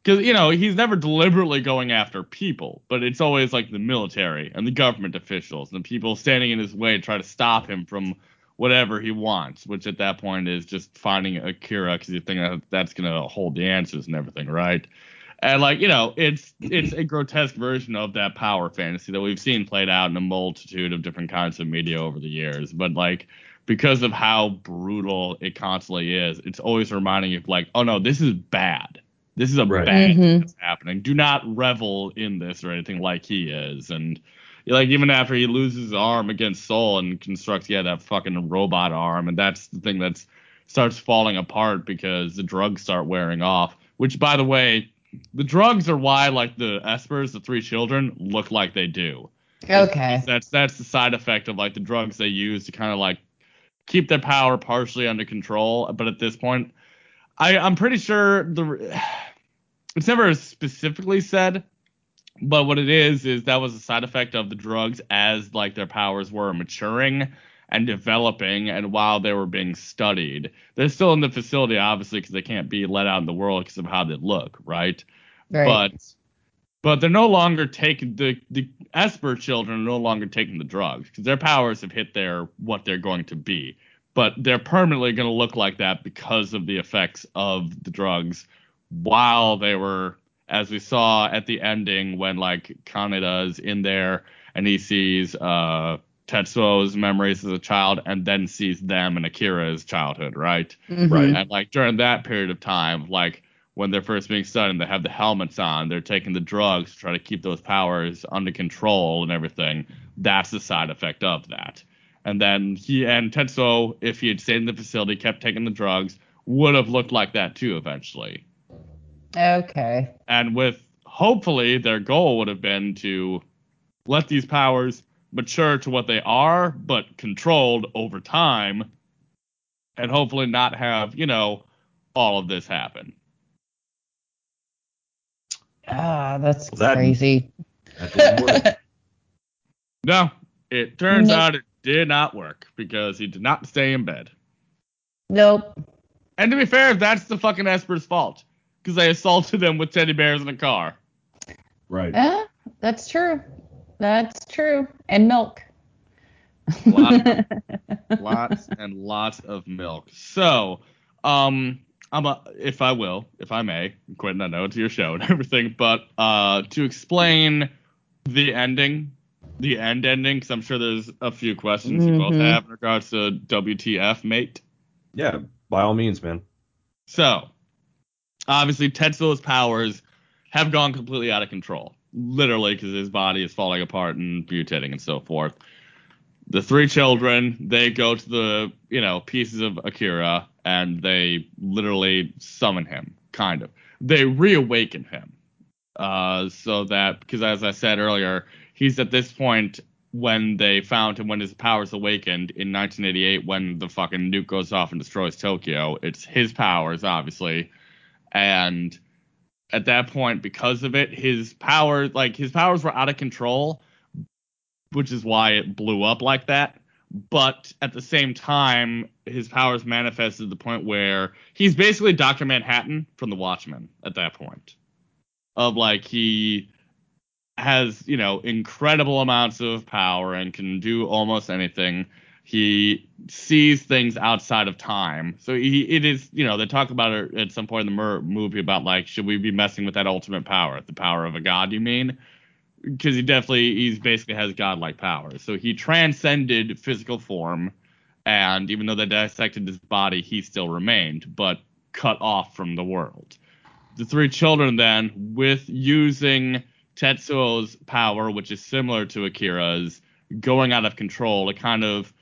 because you know he's never deliberately going after people but it's always like the military and the government officials and the people standing in his way to try to stop him from whatever he wants which at that point is just finding akira because you think that that's going to hold the answers and everything right and like you know it's it's a grotesque version of that power fantasy that we've seen played out in a multitude of different kinds of media over the years but like because of how brutal it constantly is it's always reminding you of like oh no this is bad this is a Right. bad thing Mhm. that's happening do not revel in this or anything like he is and like even after he loses his arm against SOL and constructs yeah that fucking robot arm and that's the thing that's starts falling apart because the drugs start wearing off which by the way the drugs are why like the espers the three children look like they do. Okay. that's that's the side effect of like the drugs they use to kind of like keep their power partially under control. But at this point i i'm pretty sure the it's never specifically said but what it is is that was a side effect of the drugs as like their powers were maturing and developing and while they were being studied they're still in the facility obviously because they can't be let out in the world because of how they look right Right. but but they're no longer taking the the Esper children are no longer taking the drugs because their powers have hit their what they're going to be. But they're permanently going to look like that because of the effects of the drugs while they were, as we saw at the ending when like Kaneda is in there and he sees uh Tetsuo's memories as a child and then sees them and Akira's childhood, right? Mhm. Right. And like during that period of time, like when they're first being studied, and they have the helmets on, they're taking the drugs to try to keep those powers under control and everything. That's the side effect of that. And then he and Tetsuo, if he had stayed in the facility, kept taking the drugs, would have looked like that too eventually. Okay. And with hopefully their goal would have been to let these powers mature to what they are, but controlled over time, and hopefully not have, you know, all of this happen. Ah, that's That- crazy. That. No, it turns Nope. out it did not work because he did not stay in bed. Nope. And to be fair, that's the fucking Esper's fault because they assaulted him with teddy bears in a car. right. Yeah, that's true. That's true. And milk. Lot lots and lots of milk. So, um, I'm a, if I will, if I may, Quentin, I know it's your show and everything, but uh, to explain the ending, the end ending, because I'm sure there's a few questions you both Mhm. have in regards to WTF, mate. Yeah, by all means, man. So, obviously, Tetsuo's powers have gone completely out of control, literally, because his body is falling apart and mutating and so forth. The three children, they go to the, you know, pieces of Akira and they literally summon him, kind of. They reawaken him. Uh, so that, because as I said earlier, he's at this point when they found him when his powers awakened in 1988 when the fucking nuke goes off and destroys Tokyo. It's his powers, obviously, and at that point, because of it, his powers like his powers were out of control, which is why it blew up like that. But at the same time, his powers manifested to the point where he's basically Doctor Manhattan from The Watchmen at that point. Of like he has you know incredible amounts of power and can do almost anything. He sees things outside of time, so he it is you know they talk about it at some point in the movie about like should we be messing with that ultimate power, the power of a god? You mean? Because he definitely he's basically has godlike powers. So he transcended physical form, and even though they dissected his body, he still remained, but cut off from the world the three children then with using Tetsuo's power, which is similar to Akira's, going out of control to kind of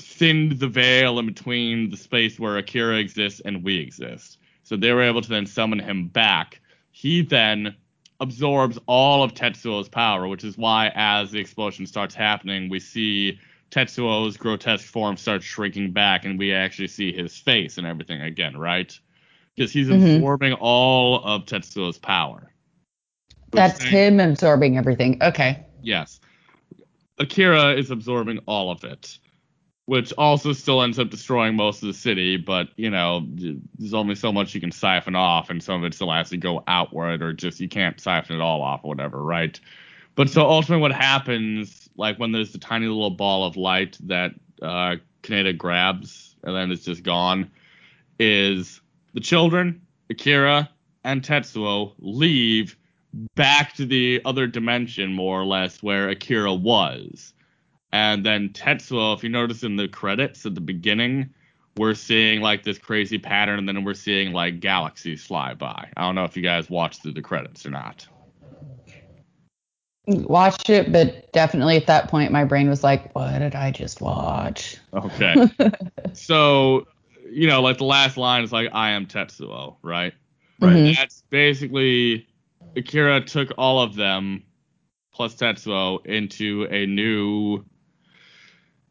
thinned the veil in between the space where Akira exists and we exist. So they were able to then summon him back. He then absorbs all of Tetsuo's power, which is why as the explosion starts happening, we see Tetsuo's grotesque form starts shrinking back, and we actually see his face and everything again, right? Because he's Mhm. absorbing all of Tetsuo's power. That's then- him absorbing everything. Okay. Yes. Akira is absorbing all of it, which also still ends up destroying most of the city, but, you know, there's only so much you can siphon off, and some of it still has to go outward, or just you can't siphon it all off or whatever, right? But so ultimately, what happens, like when there's the tiny little ball of light that uh, Kaneda grabs and then it's just gone, is the children, Akira, and Tetsuo leave back to the other dimension, more or less, where Akira was. And then Tetsuo, if you notice in the credits at the beginning, we're seeing like this crazy pattern, and then we're seeing like galaxies fly by. I don't know if you guys watched through the credits or not. Watched it, but definitely at that point, my brain was like, what did I just watch? Okay. so, you know, like the last line is like, I am Tetsuo, right? Right. Mhm. That's basically Akira took all of them plus Tetsuo into a new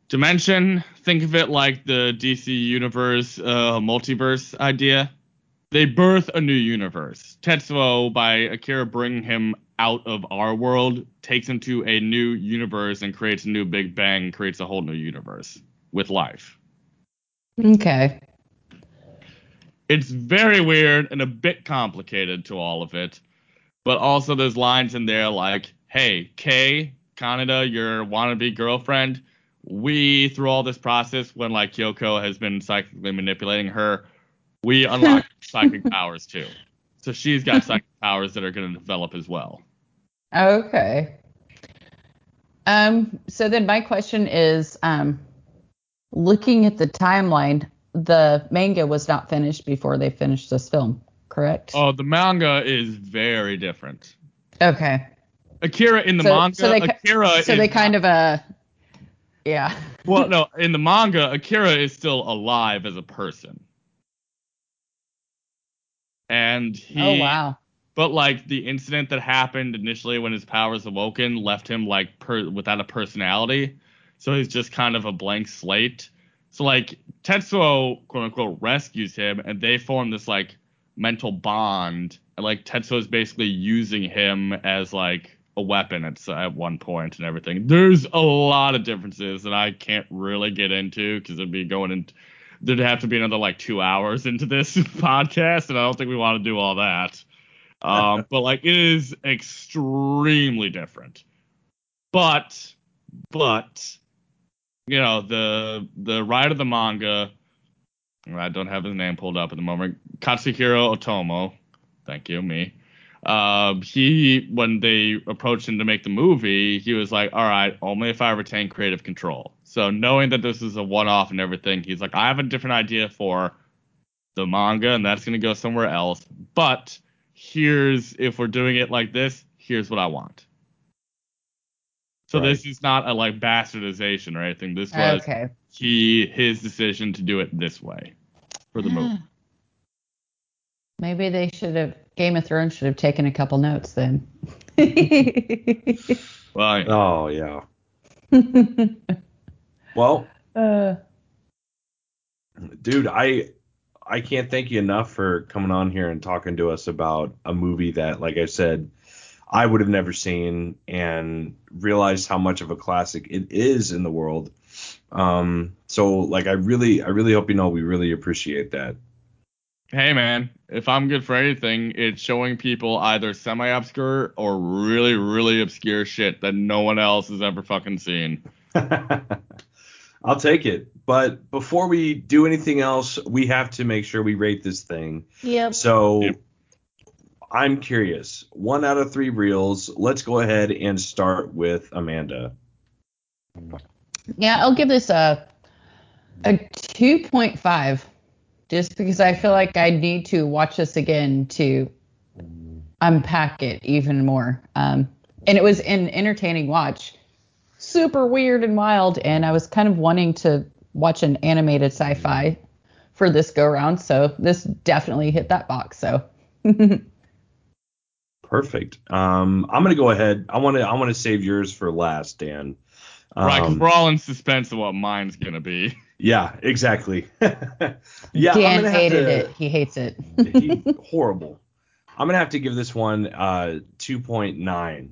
dimension. Think of it like the DC universe uh, multiverse idea. They birth a new universe. Tetsuo, by Akira bringing him out of our world, takes him to a new universe and creates a new Big Bang, creates a whole new universe with life. Okay. it's very weird and a bit complicated to all of it. But also there's lines in there like, hey, Kei, Kaneda, your wannabe girlfriend, we through all this process when like Kyoko has been psychically manipulating her, we unlock psychic powers too. So she's got psychic powers that are gonna develop as well. Okay. Um, so then my question is, um, looking at the timeline, the manga was not finished before they finished this film, correct? Oh, the manga is very different. Okay. Akira in the So- manga, so they Akira So they kind of uh yeah. well, no, in the manga, Akira is still alive as a person. And he oh wow. but like the incident that happened initially when his powers awoken left him like per, without a personality. So he's just kind of a blank slate. So like Tetsuo quote unquote rescues him and they form this like mental bond. And like Tetsuo is basically using him as like a weapon at, at one point and everything. There's a lot of differences that I can't really get into because it'd be going in. There'd have to be another like two hours into this podcast, and I don't think we want to do all that. Um, but like it is extremely different. But but you know the the writer of the manga I don't have his name pulled up at the moment. Katsuhiro Otomo. Thank you, me. Um, he when they approached him to make the movie, he was like, "All right, only if I retain creative control." So knowing that this is a one-off and everything, he's like, "I have a different idea for the manga, and that's gonna go somewhere else. But here's if we're doing it like this, here's what I want." So Right. this is not a like bastardization or anything. This was Okay. he his decision to do it this way for the movie. Maybe they should have Game of Thrones should have taken a couple notes then. Well, Oh yeah. Well, uh, dude, I I can't thank you enough for coming on here and talking to us about a movie that, like I said, I would have never seen and realized how much of a classic it is in the world. Um, so like I really I really hope you know we really appreciate that. Hey man, if I'm good for anything, it's showing people either semi-obscure or really, really obscure shit that no one else has ever fucking seen. I'll take it. But before we do anything else, we have to make sure we rate this thing. yep. So Yep. I'm curious. One out of three reels. Let's go ahead and start with Amanda. Yeah, I'll give this a a 2.5 just because I feel like I need to watch this again to unpack it even more. Um, and it was an entertaining watch. Super weird and wild and I was kind of wanting to watch an animated sci-fi for this go round, so this definitely hit that box. So Perfect. Um, I'm gonna go ahead. I want to. I want to save yours for last, Dan. right, Um, we're all in suspense of what mine's gonna be. Yeah, exactly. yeah, Dan I'm hated to, it. He hates it. he, horrible. I'm gonna have to give this one uh 2.9.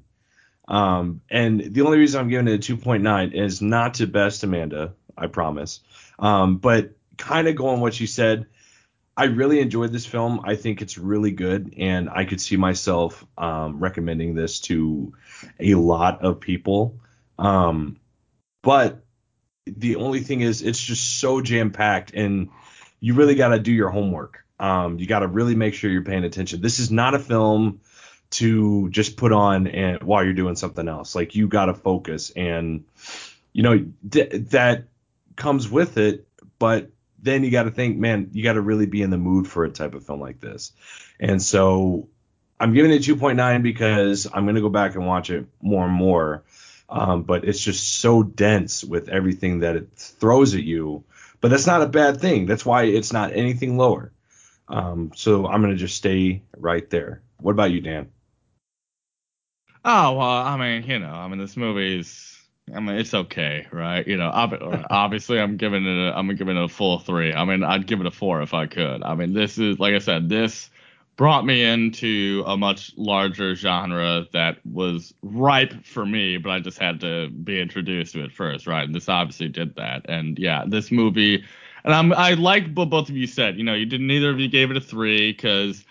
Um, and the only reason I'm giving it a 2.9 is not to best Amanda, I promise. Um, but kind of going what she said, I really enjoyed this film. I think it's really good, and I could see myself um, recommending this to a lot of people. Um, but the only thing is, it's just so jam packed, and you really got to do your homework. Um, you got to really make sure you're paying attention. This is not a film to just put on and while you're doing something else. Like you got to focus, and you know th- that comes with it. But then you got to think, man, you got to really be in the mood for a type of film like this. And so I'm giving it 2.9 because I'm gonna go back and watch it more and more. Um, but it's just so dense with everything that it throws at you. But that's not a bad thing. That's why it's not anything lower. Um, so I'm gonna just stay right there. What about you, Dan? Oh well, I mean, you know, I mean, this movie's. I mean, it's okay, right? You know, obviously, I'm giving it. A, I'm giving it a full three. I mean, I'd give it a four if I could. I mean, this is like I said, this brought me into a much larger genre that was ripe for me, but I just had to be introduced to it first, right? And this obviously did that. And yeah, this movie, and I'm I like what both of you said. You know, you didn't neither of you gave it a three because,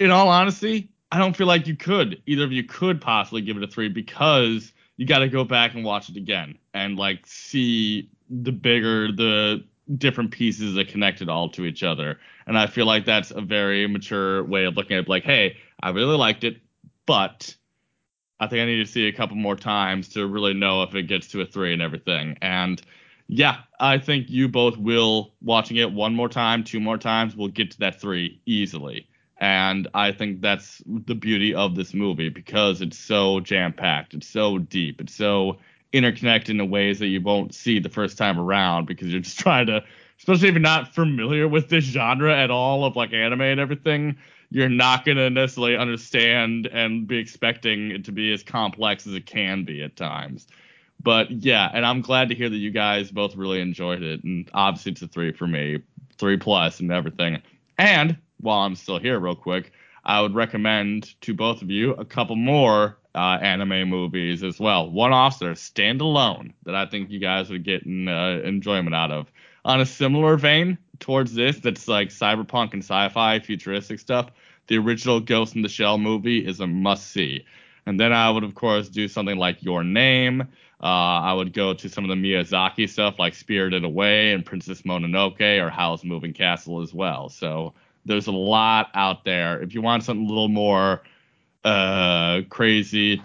in all honesty, I don't feel like you could either of you could possibly give it a three because you got to go back and watch it again and like see the bigger the different pieces that connected all to each other. And I feel like that's a very mature way of looking at it. Like, hey, I really liked it, but I think I need to see a couple more times to really know if it gets to a three and everything. And yeah, I think you both will watching it one more time, two more times, will get to that three easily. And I think that's the beauty of this movie because it's so jam packed, it's so deep, it's so interconnected in ways that you won't see the first time around because you're just trying to, especially if you're not familiar with this genre at all of like anime and everything, you're not going to necessarily understand and be expecting it to be as complex as it can be at times. But yeah, and I'm glad to hear that you guys both really enjoyed it. And obviously, it's a three for me, three plus and everything. And while I'm still here, real quick, I would recommend to both of you a couple more uh, anime movies as well. One offs that are standalone that I think you guys would get uh, enjoyment out of. On a similar vein towards this, that's like cyberpunk and sci-fi futuristic stuff. The original Ghost in the Shell movie is a must see. And then I would of course do something like Your Name. Uh, I would go to some of the Miyazaki stuff like Spirited Away and Princess Mononoke or Howl's Moving Castle as well. So there's a lot out there. If you want something a little more uh, crazy,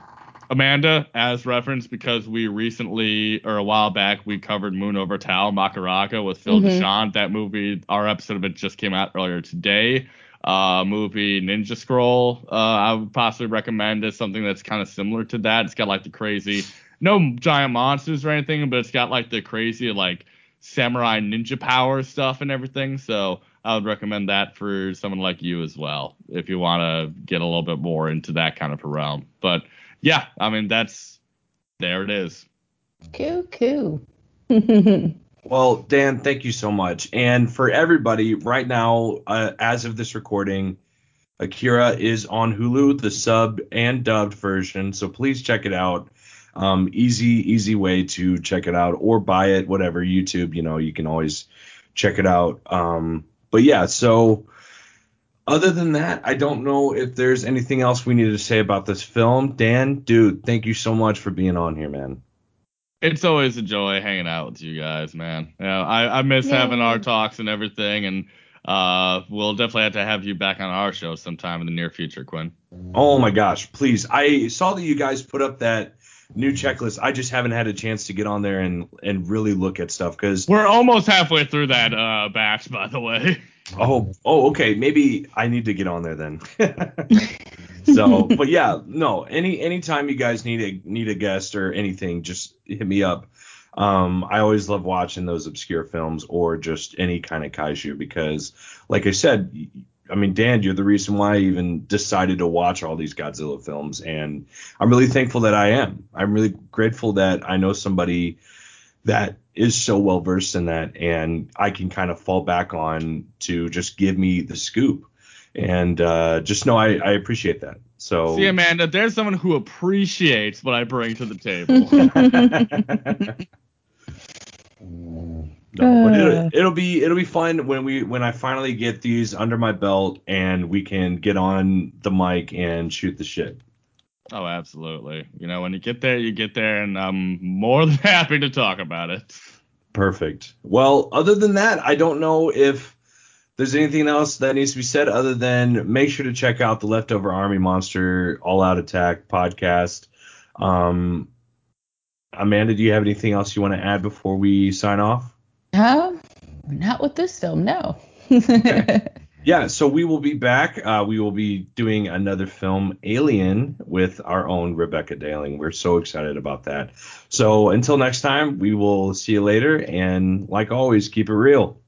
Amanda, as reference, because we recently or a while back we covered Moon Over Tao Makaraka with Phil Mhm. Deshawn. That movie, our episode of it just came out earlier today. Uh, movie Ninja Scroll, uh, I would possibly recommend as something that's kind of similar to that. It's got like the crazy, no giant monsters or anything, but it's got like the crazy like samurai ninja power stuff and everything. So I would recommend that for someone like you as well, if you want to get a little bit more into that kind of a realm. But yeah, I mean that's there it is. Coo coo. Well, Dan, thank you so much. And for everybody, right now, uh, as of this recording, Akira is on Hulu, the sub and dubbed version. So please check it out. Um, easy, easy way to check it out or buy it, whatever. YouTube, you know, you can always check it out. Um, but yeah, so other than that, I don't know if there's anything else we need to say about this film. Dan, dude, thank you so much for being on here, man. It's always a joy hanging out with you guys, man. You know, I, I miss having our talks and everything, and uh, we'll definitely have to have you back on our show sometime in the near future, Quinn. Oh my gosh, please. I saw that you guys put up that new checklist. I just haven't had a chance to get on there and and really look at stuff cuz We're almost halfway through that uh, batch, by the way. oh oh okay, maybe I need to get on there then. so, but yeah, no, any anytime you guys need a need a guest or anything, just hit me up. Um, I always love watching those obscure films or just any kind of kaiju because, like I said, I mean, Dan, you're the reason why I even decided to watch all these Godzilla films, and I'm really thankful that I am. I'm really grateful that I know somebody that is so well versed in that, and I can kind of fall back on to just give me the scoop, and uh, just know I, I appreciate that. So See, Amanda, there's someone who appreciates what I bring to the table. No, but it'll, it'll be it'll be fun when we when I finally get these under my belt and we can get on the mic and shoot the shit. oh, absolutely. You know, when you get there, you get there, and I'm more than happy to talk about it. Perfect. Well, other than that, I don't know if there's anything else that needs to be said other than make sure to check out the Leftover Army Monster All Out Attack podcast. Um, Amanda, do you have anything else you want to add before we sign off? Uh, not with this film, no. Yeah, so we will be back. Uh, we will be doing another film, Alien, with our own Rebecca Daling. We're so excited about that. So until next time, we will see you later. And like always, keep it real.